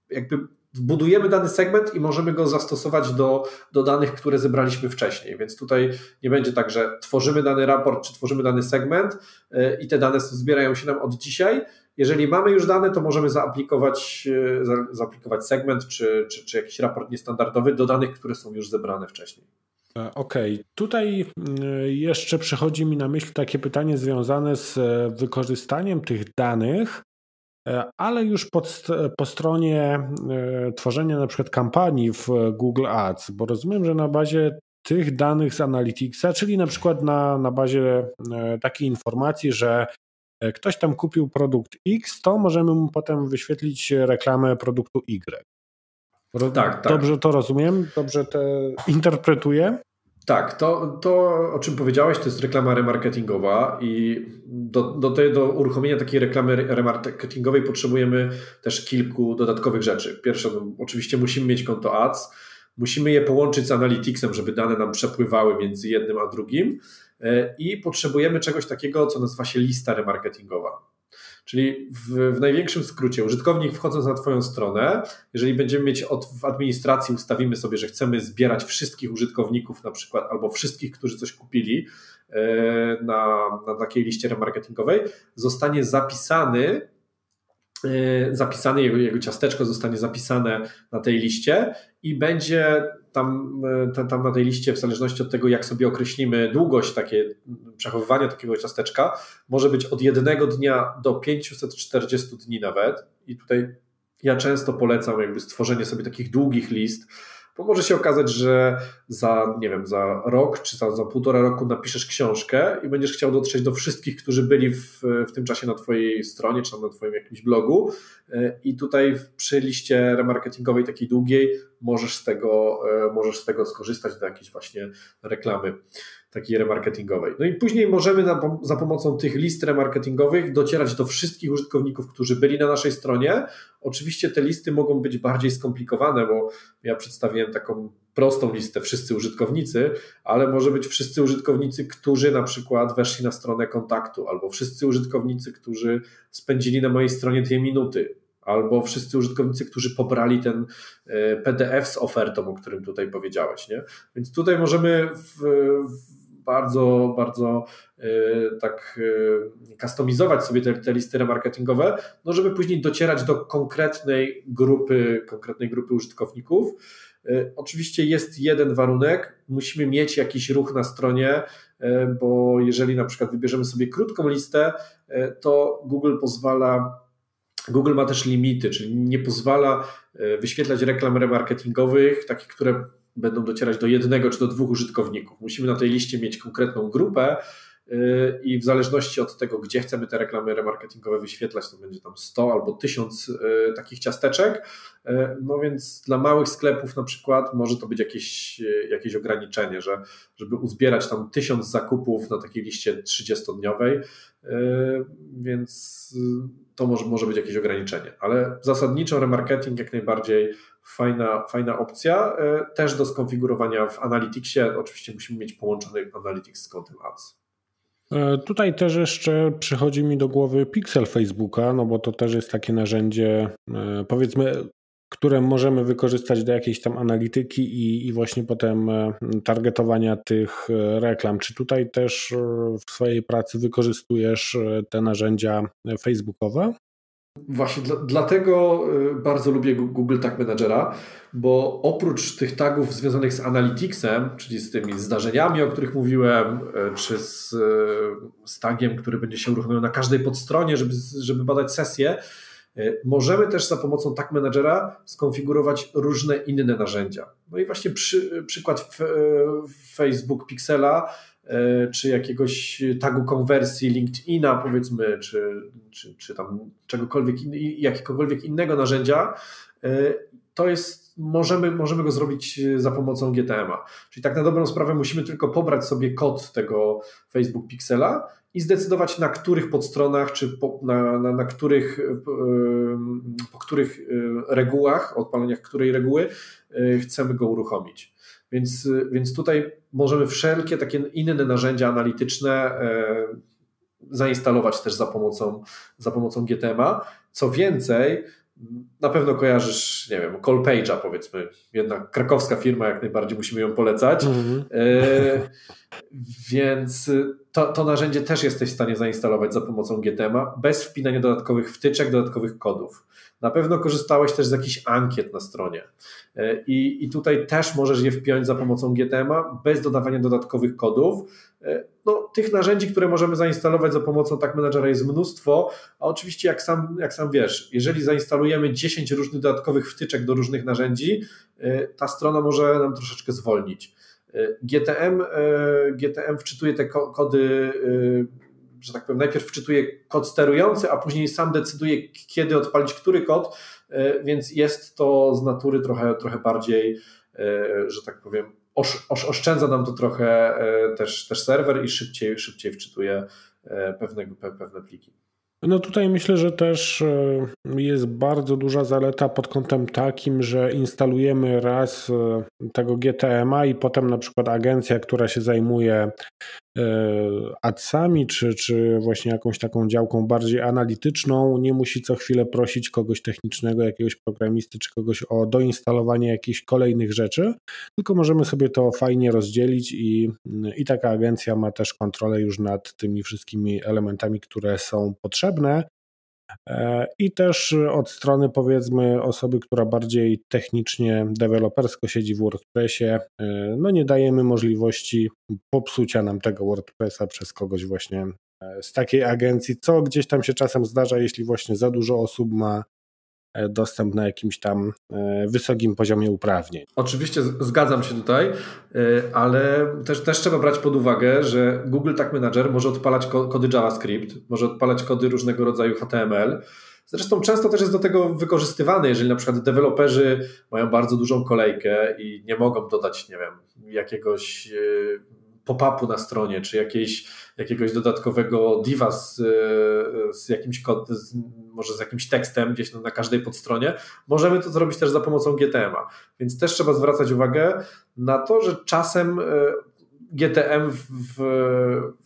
jakby Zbudujemy dany segment i możemy go zastosować do, do danych, które zebraliśmy wcześniej. Więc tutaj nie będzie tak, że tworzymy dany raport czy tworzymy dany segment e, i te dane zbierają się nam od dzisiaj. Jeżeli mamy już dane, to możemy zaaplikować, e, zaaplikować segment czy, czy, czy jakiś raport niestandardowy do danych, które są już zebrane wcześniej. E, okej, okay. tutaj jeszcze przychodzi mi na myśl takie pytanie związane z wykorzystaniem tych danych E, ale już pod, po stronie e, tworzenia na przykład kampanii w Google Ads, bo rozumiem, że na bazie tych danych z Analyticsa, czyli na przykład na, na bazie e, takiej informacji, że ktoś tam kupił produkt X, to możemy mu potem wyświetlić reklamę produktu Y. Tak, tak. Dobrze to rozumiem? Dobrze to interpretuję? Tak, to, to o czym powiedziałeś, to jest reklama remarketingowa i do, do, tej, do uruchomienia takiej reklamy remarketingowej potrzebujemy też kilku dodatkowych rzeczy. Pierwsze, no, oczywiście musimy mieć konto ads, musimy je połączyć z Analyticsem, żeby dane nam przepływały między jednym a drugim e, i potrzebujemy czegoś takiego, co nazywa się lista remarketingowa. Czyli w, w, największym skrócie, użytkownik wchodząc na Twoją stronę, jeżeli będziemy mieć od, w administracji, ustawimy sobie, że chcemy zbierać wszystkich użytkowników, na przykład, albo wszystkich, którzy coś kupili e, na, na takiej liście remarketingowej, zostanie zapisany E, zapisane, jego, jego ciasteczko zostanie zapisane na tej liście i będzie tam, e, tam na tej liście, w zależności od tego, jak sobie określimy długość takie, przechowywania takiego ciasteczka, może być od jednego dnia do 540 dni nawet. I tutaj ja często polecam jakby stworzenie sobie takich długich list, bo może się okazać, że za, nie wiem, za rok czy za, za półtora roku napiszesz książkę i będziesz chciał dotrzeć do wszystkich, którzy byli w, w tym czasie na Twojej stronie czy na Twoim jakimś blogu. I tutaj przy liście remarketingowej takiej długiej możesz z tego, e, możesz z tego skorzystać do jakiejś właśnie reklamy takiej remarketingowej. No i później możemy na, za pomocą tych list remarketingowych docierać do wszystkich użytkowników, którzy byli na naszej stronie. Oczywiście te listy mogą być bardziej skomplikowane, bo ja przedstawiłem taką prostą listę wszyscy użytkownicy, ale może być wszyscy użytkownicy, którzy na przykład weszli na stronę kontaktu, albo wszyscy użytkownicy, którzy spędzili na mojej stronie dwie minuty, albo wszyscy użytkownicy, którzy pobrali ten e, PDF z ofertą, o którym tutaj powiedziałeś. Nie? Więc tutaj możemy w, w bardzo, bardzo y, tak y, kustomizować sobie te, te listy remarketingowe, no żeby później docierać do konkretnej grupy, konkretnej grupy użytkowników. Oczywiście jest jeden warunek, musimy mieć jakiś ruch na stronie, bo jeżeli na przykład wybierzemy sobie krótką listę, to Google pozwala Google ma też limity, czyli nie pozwala wyświetlać reklam remarketingowych, takich, które będą docierać do jednego czy do dwóch użytkowników. Musimy na tej liście mieć konkretną grupę i w zależności od tego, gdzie chcemy te reklamy remarketingowe wyświetlać, to będzie tam 100 albo 1000 y, takich ciasteczek. Y, no więc dla małych sklepów na przykład może to być jakieś, jakieś ograniczenie, że żeby uzbierać tam 1000 zakupów na takiej liście 30-dniowej, więc to może, może być jakieś ograniczenie. Ale zasadniczo remarketing jak najbardziej fajna, fajna opcja. Też do skonfigurowania w Analyticsie. Oczywiście musimy mieć połączony Analytics z kontem Ads. E, tutaj też jeszcze przychodzi mi do głowy Pixel Facebooka, no bo to też jest takie narzędzie, e, powiedzmy, które możemy wykorzystać do jakiejś tam analityki i, i właśnie potem targetowania tych reklam. Czy tutaj też w swojej pracy wykorzystujesz te narzędzia facebookowe? Właśnie dla, dlatego y, bardzo lubię Google Tag Managera, bo oprócz tych tagów związanych z Analyticsem, czyli z tymi zdarzeniami, o których mówiłem, y, czy z, y, z tagiem, który będzie się uruchamiał na każdej podstronie, żeby, żeby badać sesje, możemy też za pomocą Tag Managera skonfigurować różne inne narzędzia. No i właśnie przy, przykład Facebook Pixela czy jakiegoś tagu konwersji LinkedIna, powiedzmy, czy, czy, czy tam czegokolwiek, in, jakiegokolwiek innego narzędzia, e, to jest, możemy, możemy go zrobić za pomocą GTM-a. Czyli tak na dobrą sprawę musimy tylko pobrać sobie kod tego Facebook Pixela i zdecydować na których podstronach, czy po, na, na, na których, e, po których regułach, odpaleniach której reguły chcemy go uruchomić. Więc, więc tutaj możemy wszelkie takie inne narzędzia analityczne zainstalować też za pomocą, za pomocą GTM'a. Co więcej, na pewno kojarzysz, nie wiem, Callpage'a powiedzmy, jednak krakowska firma, jak najbardziej musimy ją polecać. Mm-hmm. E, więc to, to narzędzie też jesteś w stanie zainstalować za pomocą GTM'a bez wpinania dodatkowych wtyczek, dodatkowych kodów. Na pewno korzystałeś też z jakichś ankiet na stronie e, i, i tutaj też możesz je wpiąć za pomocą GTM'a bez dodawania dodatkowych kodów. E, no, tych narzędzi, które możemy zainstalować za pomocą tak Managera jest mnóstwo, a oczywiście jak sam, jak sam wiesz, jeżeli zainstalujemy 10 różnych dodatkowych wtyczek do różnych narzędzi, e, ta strona może nam troszeczkę zwolnić. GTM, GTM wczytuje te kody że tak powiem, najpierw wczytuje kod sterujący, a później sam decyduje, kiedy odpalić który kod, e, więc jest to z natury trochę, trochę bardziej, e, że tak powiem, oszczędza nam to trochę e, też, też serwer i szybciej, szybciej wczytuje pewne, pewne pliki. No tutaj myślę, że też jest bardzo duża zaleta pod kątem takim, że instalujemy raz tego GTM-a i potem na przykład agencja, która się zajmuje E, adsami, czy, czy właśnie jakąś taką działką bardziej analityczną, nie musi co chwilę prosić kogoś technicznego, jakiegoś programisty, czy kogoś o doinstalowanie jakichś kolejnych rzeczy, tylko możemy sobie to fajnie rozdzielić i, i taka agencja ma też kontrolę już nad tymi wszystkimi elementami, które są potrzebne. E, I też od strony powiedzmy osoby, która bardziej technicznie, dewelopersko siedzi w WordPressie, e, no nie dajemy możliwości popsucia nam tego WordPressa przez kogoś właśnie e, z takiej agencji, co gdzieś tam się czasem zdarza, jeśli właśnie za dużo osób ma E, dostęp na jakimś tam e, wysokim poziomie uprawnień. Oczywiście zgadzam się tutaj, e, ale też, też trzeba brać pod uwagę, że Google Tag Manager może odpalać kody JavaScript, może odpalać kody różnego rodzaju HTML. Zresztą często też jest do tego wykorzystywany, jeżeli na przykład deweloperzy mają bardzo dużą kolejkę i nie mogą dodać, nie wiem, jakiegoś pop-upu na stronie, czy jakiejś, jakiegoś dodatkowego diva z, z jakimś kod, z, może z jakimś tekstem gdzieś na każdej podstronie, możemy to zrobić też za pomocą GTM-a. Więc też trzeba zwracać uwagę na to, że czasem e, GTM w,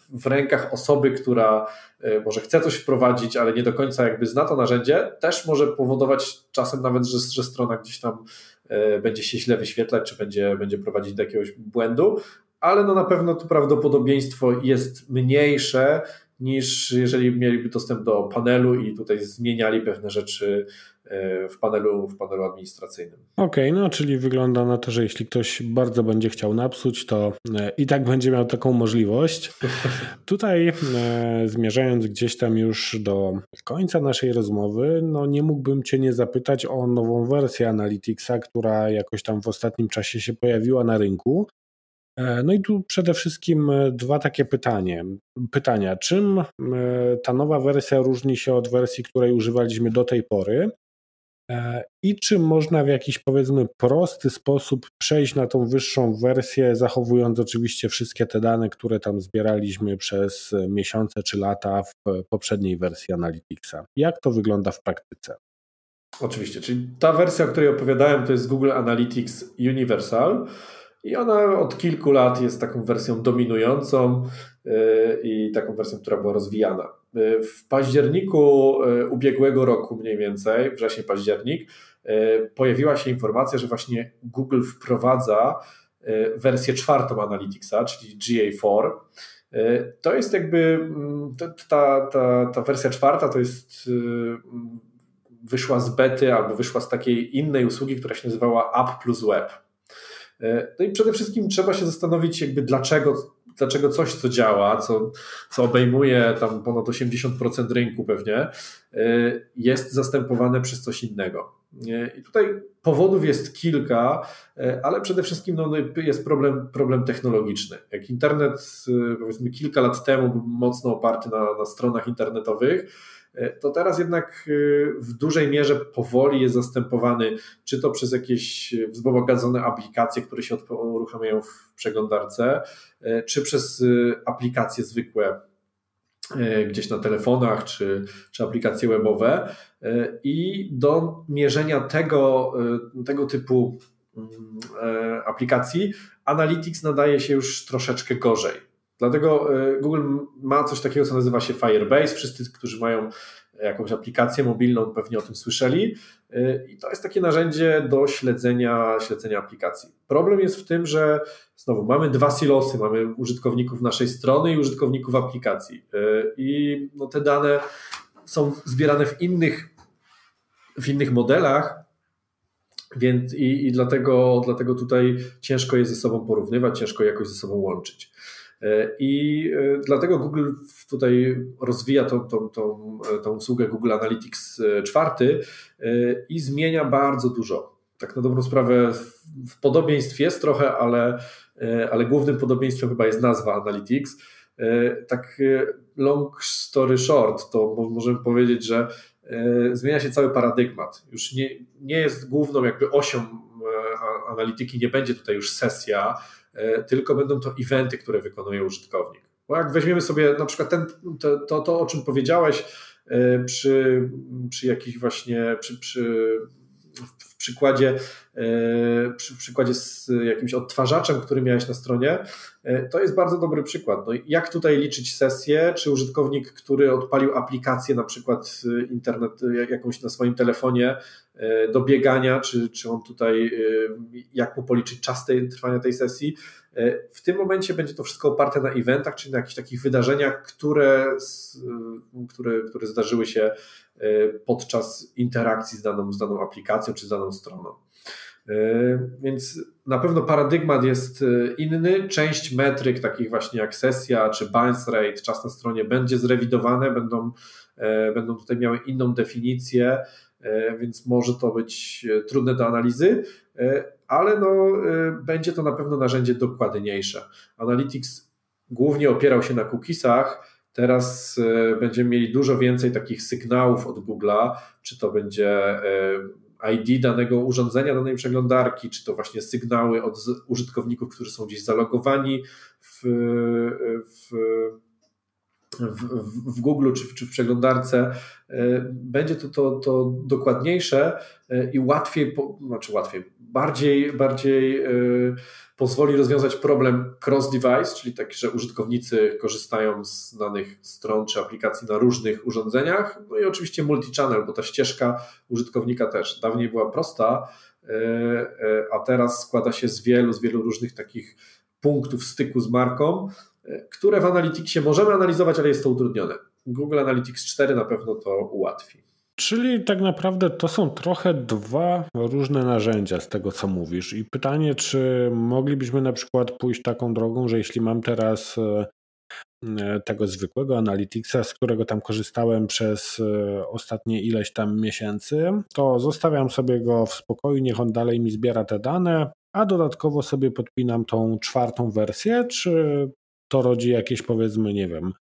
w, rękach osoby, która e, może chce coś wprowadzić, ale nie do końca jakby zna to narzędzie, też może powodować czasem nawet, że, że strona gdzieś tam e, będzie się źle wyświetlać, czy będzie, będzie prowadzić do jakiegoś błędu, ale no na pewno to prawdopodobieństwo jest mniejsze niż jeżeli mieliby dostęp do panelu i tutaj zmieniali pewne rzeczy e, w panelu, w panelu administracyjnym. Okej, okay, no czyli wygląda na to, że jeśli ktoś bardzo będzie chciał napsuć, to e, i tak będzie miał taką możliwość. Tutaj e, zmierzając gdzieś tam już do końca naszej rozmowy, no nie mógłbym Cię nie zapytać o nową wersję Analyticsa, która jakoś tam w ostatnim czasie się pojawiła na rynku. E, no i tu przede wszystkim e, dwa takie pytanie. pytania. Czym e, ta nowa wersja różni się od wersji, której używaliśmy do tej pory? I czy można w jakiś powiedzmy prosty sposób przejść na tą wyższą wersję, zachowując oczywiście wszystkie te dane, które tam zbieraliśmy przez miesiące czy lata w poprzedniej wersji Analyticsa? Jak to wygląda w praktyce? Oczywiście, czyli ta wersja, o której opowiadałem, to jest Google Analytics Universal. I ona od kilku lat jest taką wersją dominującą y, i taką wersją, która była rozwijana. Y, w październiku y, ubiegłego roku, mniej więcej, wrześniu, październik, pojawiła się informacja, że właśnie Google wprowadza wersję czwartą Analyticsa, czyli GA4. To jest jakby mm, ta, ta, ta wersja czwarta to jest wyszła z bety albo wyszła z takiej innej usługi, która się nazywała App plus Web. E, no i przede wszystkim trzeba się zastanowić, jakby dlaczego, dlaczego coś, co działa, co, co obejmuje tam ponad 80% rynku pewnie, e, jest zastępowane przez coś innego. E, I tutaj powodów jest kilka, ale przede wszystkim no, jest problem, problem technologiczny. Jak internet powiedzmy kilka lat temu był mocno oparty na, na stronach internetowych, to teraz jednak e, w dużej mierze powoli jest zastępowany, czy to przez jakieś wzbogacone aplikacje, które się uruchamiają w przeglądarce, e, czy przez aplikacje zwykłe gdzieś na telefonach, czy, czy aplikacje webowe. I do mierzenia tego, tego typu aplikacji, Analytics nadaje się już troszeczkę gorzej. Dlatego Google ma coś takiego, co nazywa się Firebase. Wszyscy, którzy mają jakąś aplikację mobilną, pewnie o tym słyszeli. Y, I to jest takie narzędzie do śledzenia, śledzenia aplikacji. Problem jest w tym, że znowu mamy dwa silosy, mamy użytkowników naszej strony i użytkowników aplikacji. Y, I no te dane są zbierane w innych, w innych modelach, więc i, i dlatego, dlatego tutaj ciężko je ze sobą porównywać, ciężko jakoś ze sobą łączyć. E, I e, dlatego Google tutaj rozwija tą, tą, tą, e, tą usługę Google Analytics 4 i zmienia bardzo dużo. Tak na dobrą sprawę w podobieństw jest trochę, ale, ale głównym podobieństwem chyba jest nazwa Analytics. Tak long story short, to możemy powiedzieć, że zmienia się cały paradygmat. Już nie, nie jest główną jakby osią analityki, nie będzie tutaj już sesja, tylko będą to eventy, które wykonuje użytkownik. Bo jak weźmiemy sobie na przykład ten, to, to, to o czym powiedziałeś e, przy, przy jakichś właśnie, przy, przy przykładzie, e, przy przykładzie z jakimś odtwarzaczem, który miałeś na stronie, to jest bardzo dobry przykład. No, jak tutaj liczyć sesję? Czy użytkownik, który odpalił aplikację, na przykład internet jakąś na swoim telefonie do biegania, czy, czy on tutaj, jak mu policzyć czas tej, trwania tej sesji? W tym momencie będzie to wszystko oparte na eventach, czyli na jakichś takich wydarzeniach, które, które, które zdarzyły się E, podczas interakcji z daną, z daną aplikacją czy z daną stroną. E, więc na pewno paradygmat jest e, inny. Część metryk, takich właśnie jak sesja czy bounce rate, czas na stronie, będzie zrewidowane, będą, będą tutaj miały inną definicję, więc może to być trudne do analizy, ale no, będzie to na pewno narzędzie dokładniejsze. Analytics głównie opierał się na cookiesach, Teraz e, będziemy mieli dużo więcej takich sygnałów od Google'a, czy to będzie e, ID danego urządzenia, danej przeglądarki, czy to właśnie sygnały od użytkowników, którzy są gdzieś zalogowani w, w w, w Google czy w, czy w przeglądarce, e, będzie to, to, to dokładniejsze i łatwiej, znaczy łatwiej, bardziej, bardziej pozwoli rozwiązać problem cross-device, czyli tak, że użytkownicy korzystają z danych stron czy aplikacji na różnych urządzeniach. No i oczywiście multi-channel, bo ta ścieżka użytkownika też dawniej była prosta, e, e, a teraz składa się z wielu, z wielu różnych takich punktów styku z marką, które w Analyticsie możemy analizować, ale jest to utrudnione. Google Analytics 4 na pewno to ułatwi. Czyli tak naprawdę to są trochę dwa różne narzędzia z tego, co mówisz. I pytanie, czy moglibyśmy na przykład pójść taką drogą, że jeśli mam teraz e, e, tego zwykłego Analyticsa, z którego tam korzystałem przez e, ostatnie ileś tam miesięcy, to zostawiam sobie go w spokoju, niech on dalej mi zbiera te dane, a dodatkowo sobie podpinam tą czwartą wersję, czy to rodzi jakieś powiedzmy, nie wiem,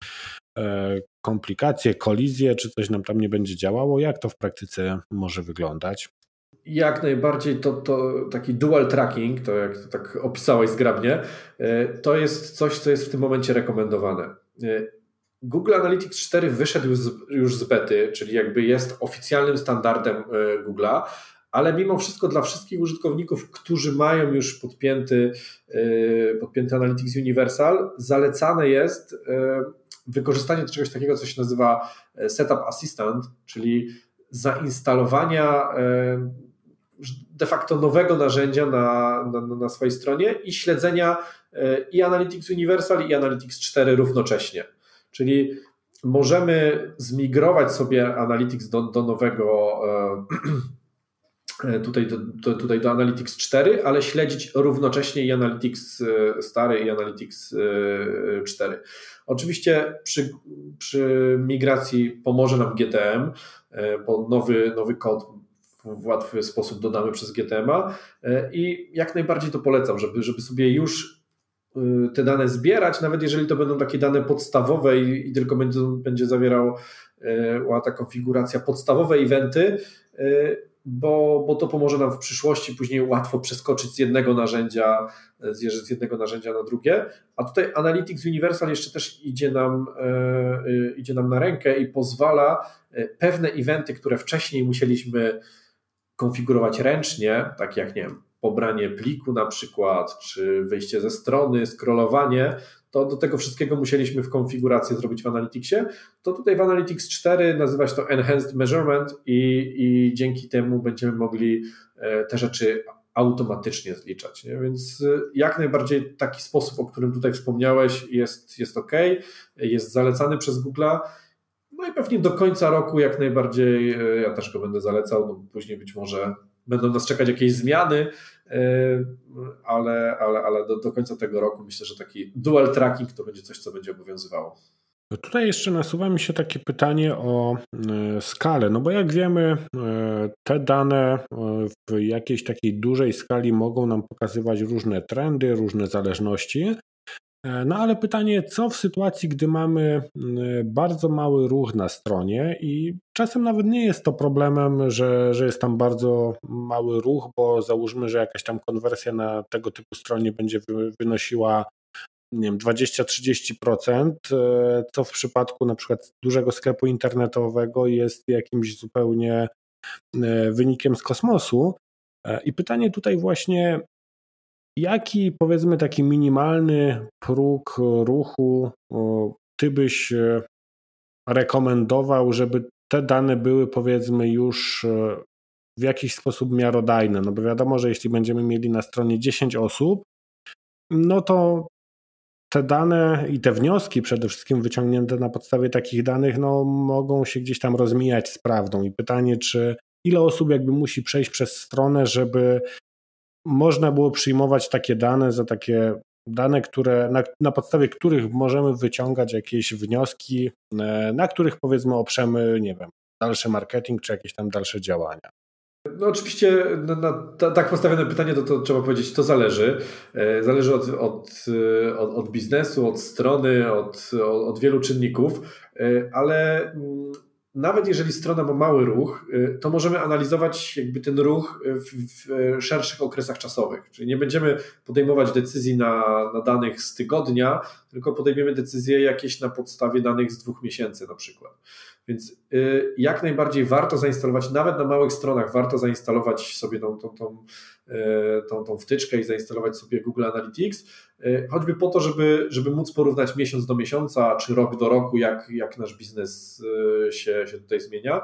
komplikacje, kolizje, czy coś nam tam nie będzie działało? Jak to w praktyce może wyglądać? Jak najbardziej to, to taki dual tracking, to jak to tak opisałeś zgrabnie, e, to jest coś, co jest w tym momencie rekomendowane. E, Google Analytics 4 wyszedł z, już z bety, czyli jakby jest oficjalnym standardem e, Google'a, ale mimo wszystko dla wszystkich użytkowników, którzy mają już podpięty, podpięty Analytics Universal, zalecane jest wykorzystanie czegoś takiego, co się nazywa e, Setup Assistant, czyli zainstalowania e, de facto nowego narzędzia na, na, na swojej stronie i śledzenia e, i Analytics Universal i Analytics 4 równocześnie. Czyli możemy zmigrować sobie Analytics do, do nowego tutaj do, tutaj do Analytics 4, ale śledzić równocześnie i Analytics stary i Analytics 4. Oczywiście przy, przy migracji pomoże nam GTM, e, bo nowy, nowy kod w łatwy sposób dodamy przez GTM-a e, i jak najbardziej to polecam, żeby, żeby sobie już e, te dane zbierać, nawet jeżeli to będą takie dane podstawowe i, i tylko będzie, będzie zawierał ta konfiguracja podstawowe eventy, bo, bo to pomoże nam w przyszłości później łatwo przeskoczyć z jednego narzędzia, zjeżdżać z jednego narzędzia na drugie. A tutaj Analytics Universal jeszcze też idzie nam, e, idzie nam na rękę i pozwala e, pewne eventy, które wcześniej musieliśmy konfigurować ręcznie, tak jak nie wiem, pobranie pliku na przykład, czy wyjście ze strony, scrollowanie, to do tego wszystkiego musieliśmy w konfiguracji zrobić w Analyticsie. To tutaj w Analytics 4 nazywa się to Enhanced Measurement i, i dzięki temu będziemy mogli e, te rzeczy automatycznie zliczać. Nie? Więc e, jak najbardziej taki sposób, o którym tutaj wspomniałeś, jest, jest ok, jest zalecany przez Google'a. No i pewnie do końca roku jak najbardziej e, ja też go będę zalecał. No później być może będą nas czekać jakieś zmiany, ale, ale, ale do, do końca tego roku myślę, że taki dual tracking to będzie coś, co będzie obowiązywało. Tutaj jeszcze nasuwa mi się takie pytanie o e, skalę, no bo jak wiemy, te dane w jakiejś takiej dużej skali mogą nam pokazywać różne trendy, różne zależności. E, no ale pytanie, co w sytuacji, gdy mamy bardzo mały ruch na stronie i czasem nawet nie jest to problemem, że, że jest tam bardzo mały ruch, bo załóżmy, że jakaś tam konwersja na tego typu stronie będzie wynosiła nie wiem, 20-30%, e, co w przypadku na przykład dużego sklepu internetowego jest jakimś zupełnie e, wynikiem z kosmosu. I pytanie tutaj właśnie, Jaki powiedzmy taki minimalny próg ruchu ty byś e, rekomendował, żeby te dane były powiedzmy już e, w jakiś sposób miarodajne? No bo wiadomo, że jeśli będziemy mieli na stronie 10 osób, no to te dane i te wnioski przede wszystkim wyciągnięte na podstawie takich danych, no mogą się gdzieś tam rozmijać z prawdą. I pytanie, czy ile osób jakby musi przejść przez stronę, żeby można było przyjmować takie dane za takie dane, które, na, na podstawie których możemy wyciągać jakieś wnioski, e, na których powiedzmy oprzemy, nie wiem, dalszy marketing czy jakieś tam dalsze działania. No oczywiście na, na tak postawione pytanie to, to trzeba powiedzieć, to zależy. E, zależy od, od, od, od biznesu, od strony, od, od wielu czynników, e, ale mm, nawet jeżeli strona ma mały ruch, y, to możemy analizować jakby ten ruch w, w, szerszych okresach czasowych. Czyli nie będziemy podejmować decyzji na, na danych z tygodnia, tylko podejmiemy decyzje jakieś na podstawie danych z dwóch miesięcy na przykład. Więc y, jak najbardziej warto zainstalować, nawet na małych stronach, warto zainstalować sobie tą, tą, tą, y, tą, tą wtyczkę i zainstalować sobie Google Analytics, y, choćby po to, żeby, żeby móc porównać miesiąc do miesiąca, czy rok do roku, jak, jak nasz biznes się, się tutaj zmienia.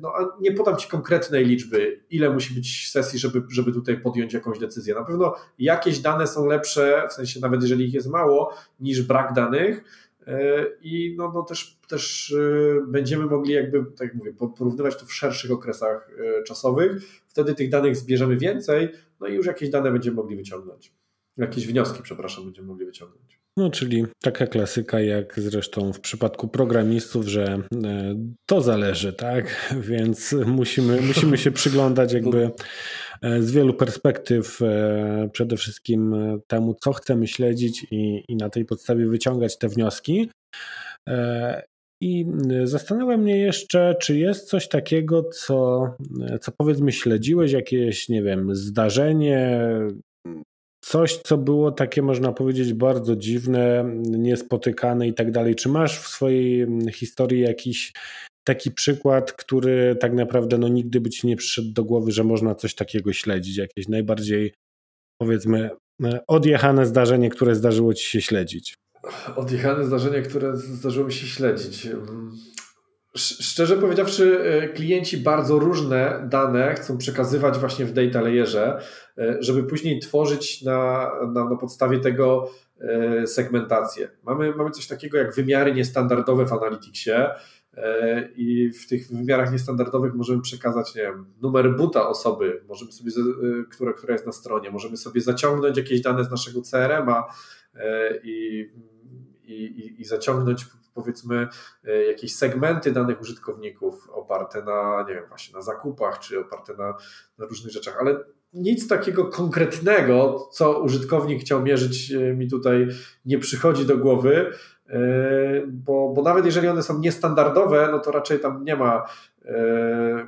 No a nie podam Ci konkretnej liczby, ile musi być sesji, żeby, żeby tutaj podjąć jakąś decyzję. Na pewno jakieś dane są lepsze, w sensie nawet jeżeli ich jest mało, niż brak danych, i no, no też, też będziemy mogli jakby, tak jak mówię, porównywać to w szerszych okresach czasowych. Wtedy tych danych zbierzemy więcej, no i już jakieś dane będziemy mogli wyciągnąć. Jakieś wnioski, przepraszam, będziemy mogli wyciągnąć. No, czyli taka klasyka, jak zresztą w przypadku programistów, że to zależy, tak? Więc musimy, musimy się przyglądać jakby E, z wielu perspektyw, e, przede wszystkim e, temu, co chcemy śledzić i, i na tej podstawie wyciągać te wnioski. I zastanawiam mnie jeszcze, czy jest coś takiego, co, co powiedzmy śledziłeś, jakieś, nie wiem, zdarzenie, coś, co było takie, można powiedzieć, bardzo dziwne, niespotykane i tak dalej. Czy masz w swojej historii jakiś taki przykład, który tak naprawdę no, nigdy by ci nie przyszedł do głowy, że można coś takiego śledzić, jakieś najbardziej powiedzmy e, odjechane zdarzenie, które zdarzyło ci się śledzić? Odjechane zdarzenie, które zdarzyło mi się śledzić. Szczerze powiedziawszy, e, klienci bardzo różne dane chcą przekazywać właśnie w data layerze, e, żeby później tworzyć na, na, na podstawie tego segmentację. Mamy, mamy coś takiego jak wymiary niestandardowe w Analyticsie, E, i w tych wymiarach niestandardowych możemy przekazać, nie wiem, numer buta osoby, możemy sobie, e, która, która jest na stronie, możemy sobie zaciągnąć jakieś dane z naszego CRM-a e, i, i, i zaciągnąć powiedzmy jakieś segmenty danych użytkowników oparte na, nie wiem, właśnie na zakupach, czy oparte na, na różnych rzeczach, ale nic takiego konkretnego, co użytkownik chciał mierzyć, mi tutaj nie przychodzi do głowy. E, bo, bo nawet jeżeli one są niestandardowe, no to raczej tam nie ma e,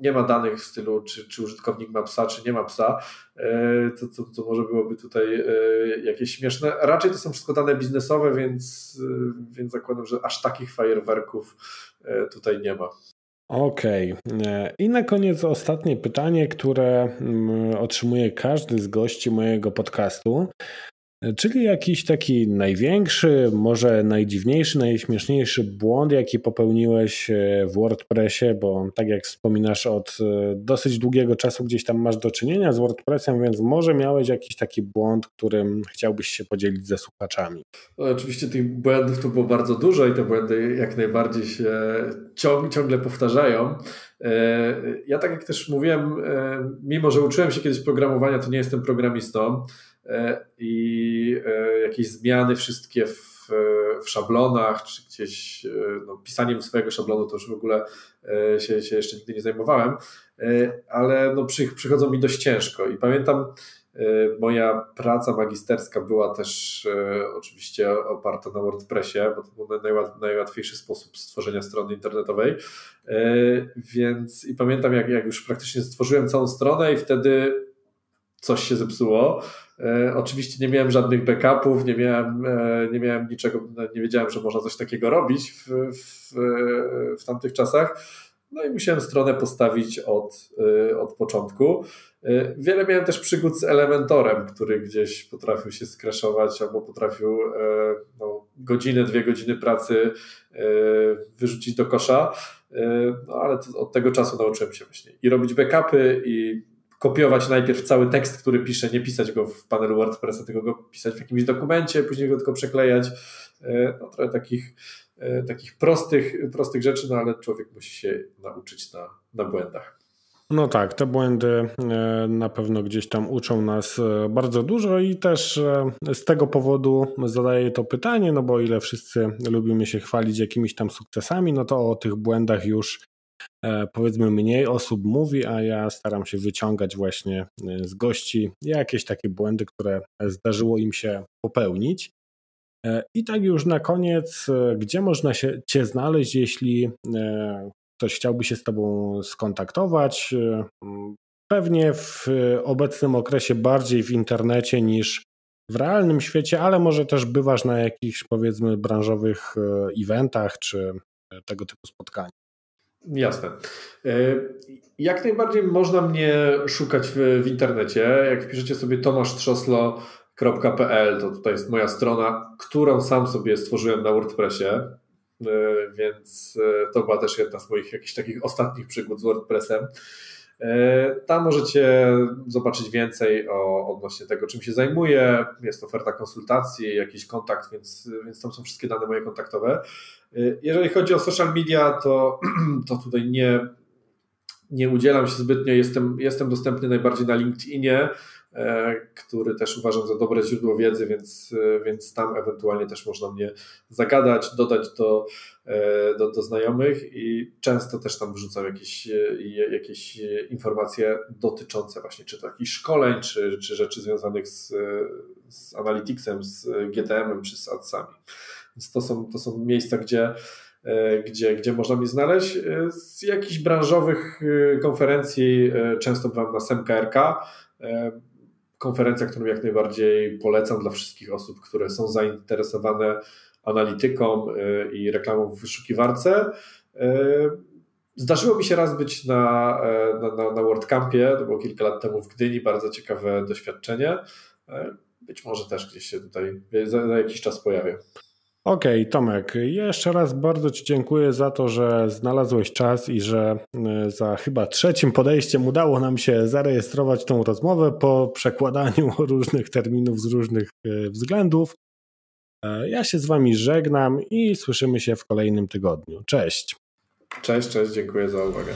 nie ma danych w stylu, czy, czy użytkownik ma psa, czy nie ma psa, e, to, to, to może byłoby tutaj jakieś śmieszne. Raczej to są wszystko dane biznesowe, więc, więc zakładam, że aż takich fajerwerków tutaj nie ma. Okej. Okay. I na koniec ostatnie pytanie, które mm, otrzymuje każdy z gości mojego podcastu. Czyli jakiś taki największy, może najdziwniejszy, najśmieszniejszy błąd, jaki popełniłeś e, w WordPressie, bo tak jak wspominasz, od e, dosyć długiego czasu gdzieś tam masz do czynienia z WordPressem, więc może miałeś jakiś taki błąd, którym chciałbyś się podzielić ze słuchaczami. No, oczywiście tych błędów tu było bardzo dużo i te błędy jak najbardziej się ciąg, ciągle powtarzają. E, ja tak jak też mówiłem, mimo że uczyłem się kiedyś programowania, to nie jestem programistą. E, i e, jakieś zmiany wszystkie w, w szablonach, czy gdzieś e, no, pisaniem swojego szablonu, to już w ogóle się, się jeszcze nigdy nie zajmowałem, ale no, przy, przychodzą mi dość ciężko i pamiętam, Moja praca magisterska była też oczywiście oparta na WordPressie, bo to był najłat, najłatwiejszy sposób stworzenia strony internetowej. Więc i pamiętam, jak, jak już praktycznie stworzyłem całą stronę, i wtedy coś się zepsuło. E, oczywiście nie miałem żadnych backupów, nie miałem, e, nie miałem niczego, nie wiedziałem, że można coś takiego robić w, w, w tamtych czasach. No i musiałem stronę postawić od, e, od początku. Wiele miałem też przygód z Elementorem, który gdzieś potrafił się skraszować albo potrafił no, godzinę, dwie godziny pracy wyrzucić do kosza. No ale od tego czasu nauczyłem się właśnie i robić backupy i kopiować najpierw cały tekst, który piszę, nie pisać go w panelu WordPressa, tylko go pisać w jakimś dokumencie, później go tylko przeklejać. E, no, trochę takich, e, takich prostych, prostych rzeczy, no ale człowiek musi się nauczyć na, na błędach. No tak, te błędy e, na pewno gdzieś tam uczą nas bardzo dużo i też z tego powodu zadaję to pytanie, no bo ile wszyscy lubimy się chwalić jakimiś tam sukcesami, no to o tych błędach już powiedzmy mniej osób mówi, a ja staram się wyciągać właśnie e, z gości jakieś takie błędy, które zdarzyło im się popełnić. E, I tak już na koniec, gdzie można się Cię znaleźć, jeśli ktoś chciałby się z Tobą skontaktować? Pewnie w obecnym okresie bardziej w internecie niż w realnym świecie, ale może też bywasz na jakichś powiedzmy branżowych eventach czy tego typu spotkaniach. Jasne. E, jak najbardziej można mnie szukać w, w internecie. Jak wpiszecie sobie tomasztrzoslo.pl, to tutaj jest moja strona, którą sam sobie stworzyłem na WordPressie. E, więc e, to była też jedna z moich jakichś takich ostatnich przygód z WordPressem. E, tam możecie zobaczyć więcej o, odnośnie tego, czym się zajmuję. Jest oferta konsultacji, jakiś kontakt, więc, więc tam są wszystkie dane moje kontaktowe. E, jeżeli chodzi o social media, to, to tutaj nie, nie udzielam się zbytnio. Jestem, jestem dostępny najbardziej na LinkedInie. E, który też uważam za dobre źródło wiedzy, więc, e, więc tam ewentualnie też można mnie zagadać, dodać do, e, do, do znajomych i często też tam wrzucam jakieś, jakieś informacje dotyczące właśnie czy to jakichś szkoleń, czy, czy rzeczy związanych z, z Analyticsem, z GTM-em, czy z adsami. Więc to są, to są miejsca, gdzie gdzie, gdzie można mnie znaleźć. Z jakichś branżowych konferencji często byłem na SEMKRK konferencja, którą jak najbardziej polecam dla wszystkich osób, które są zainteresowane analityką y, i reklamą w wyszukiwarce. Y, zdarzyło mi się raz być na, e, na, na, WordCampie, to było kilka lat temu w Gdyni, bardzo ciekawe doświadczenie. E, być może też gdzieś się tutaj za, za jakiś czas pojawię. Okej, okay, Tomek, jeszcze raz bardzo Ci dziękuję za to, że znalazłeś czas i że e, za chyba trzecim podejściem udało nam się zarejestrować tą rozmowę po przekładaniu różnych terminów z różnych e, względów. E, ja się z Wami żegnam i słyszymy się w kolejnym tygodniu. Cześć. Cześć, cześć, dziękuję za uwagę.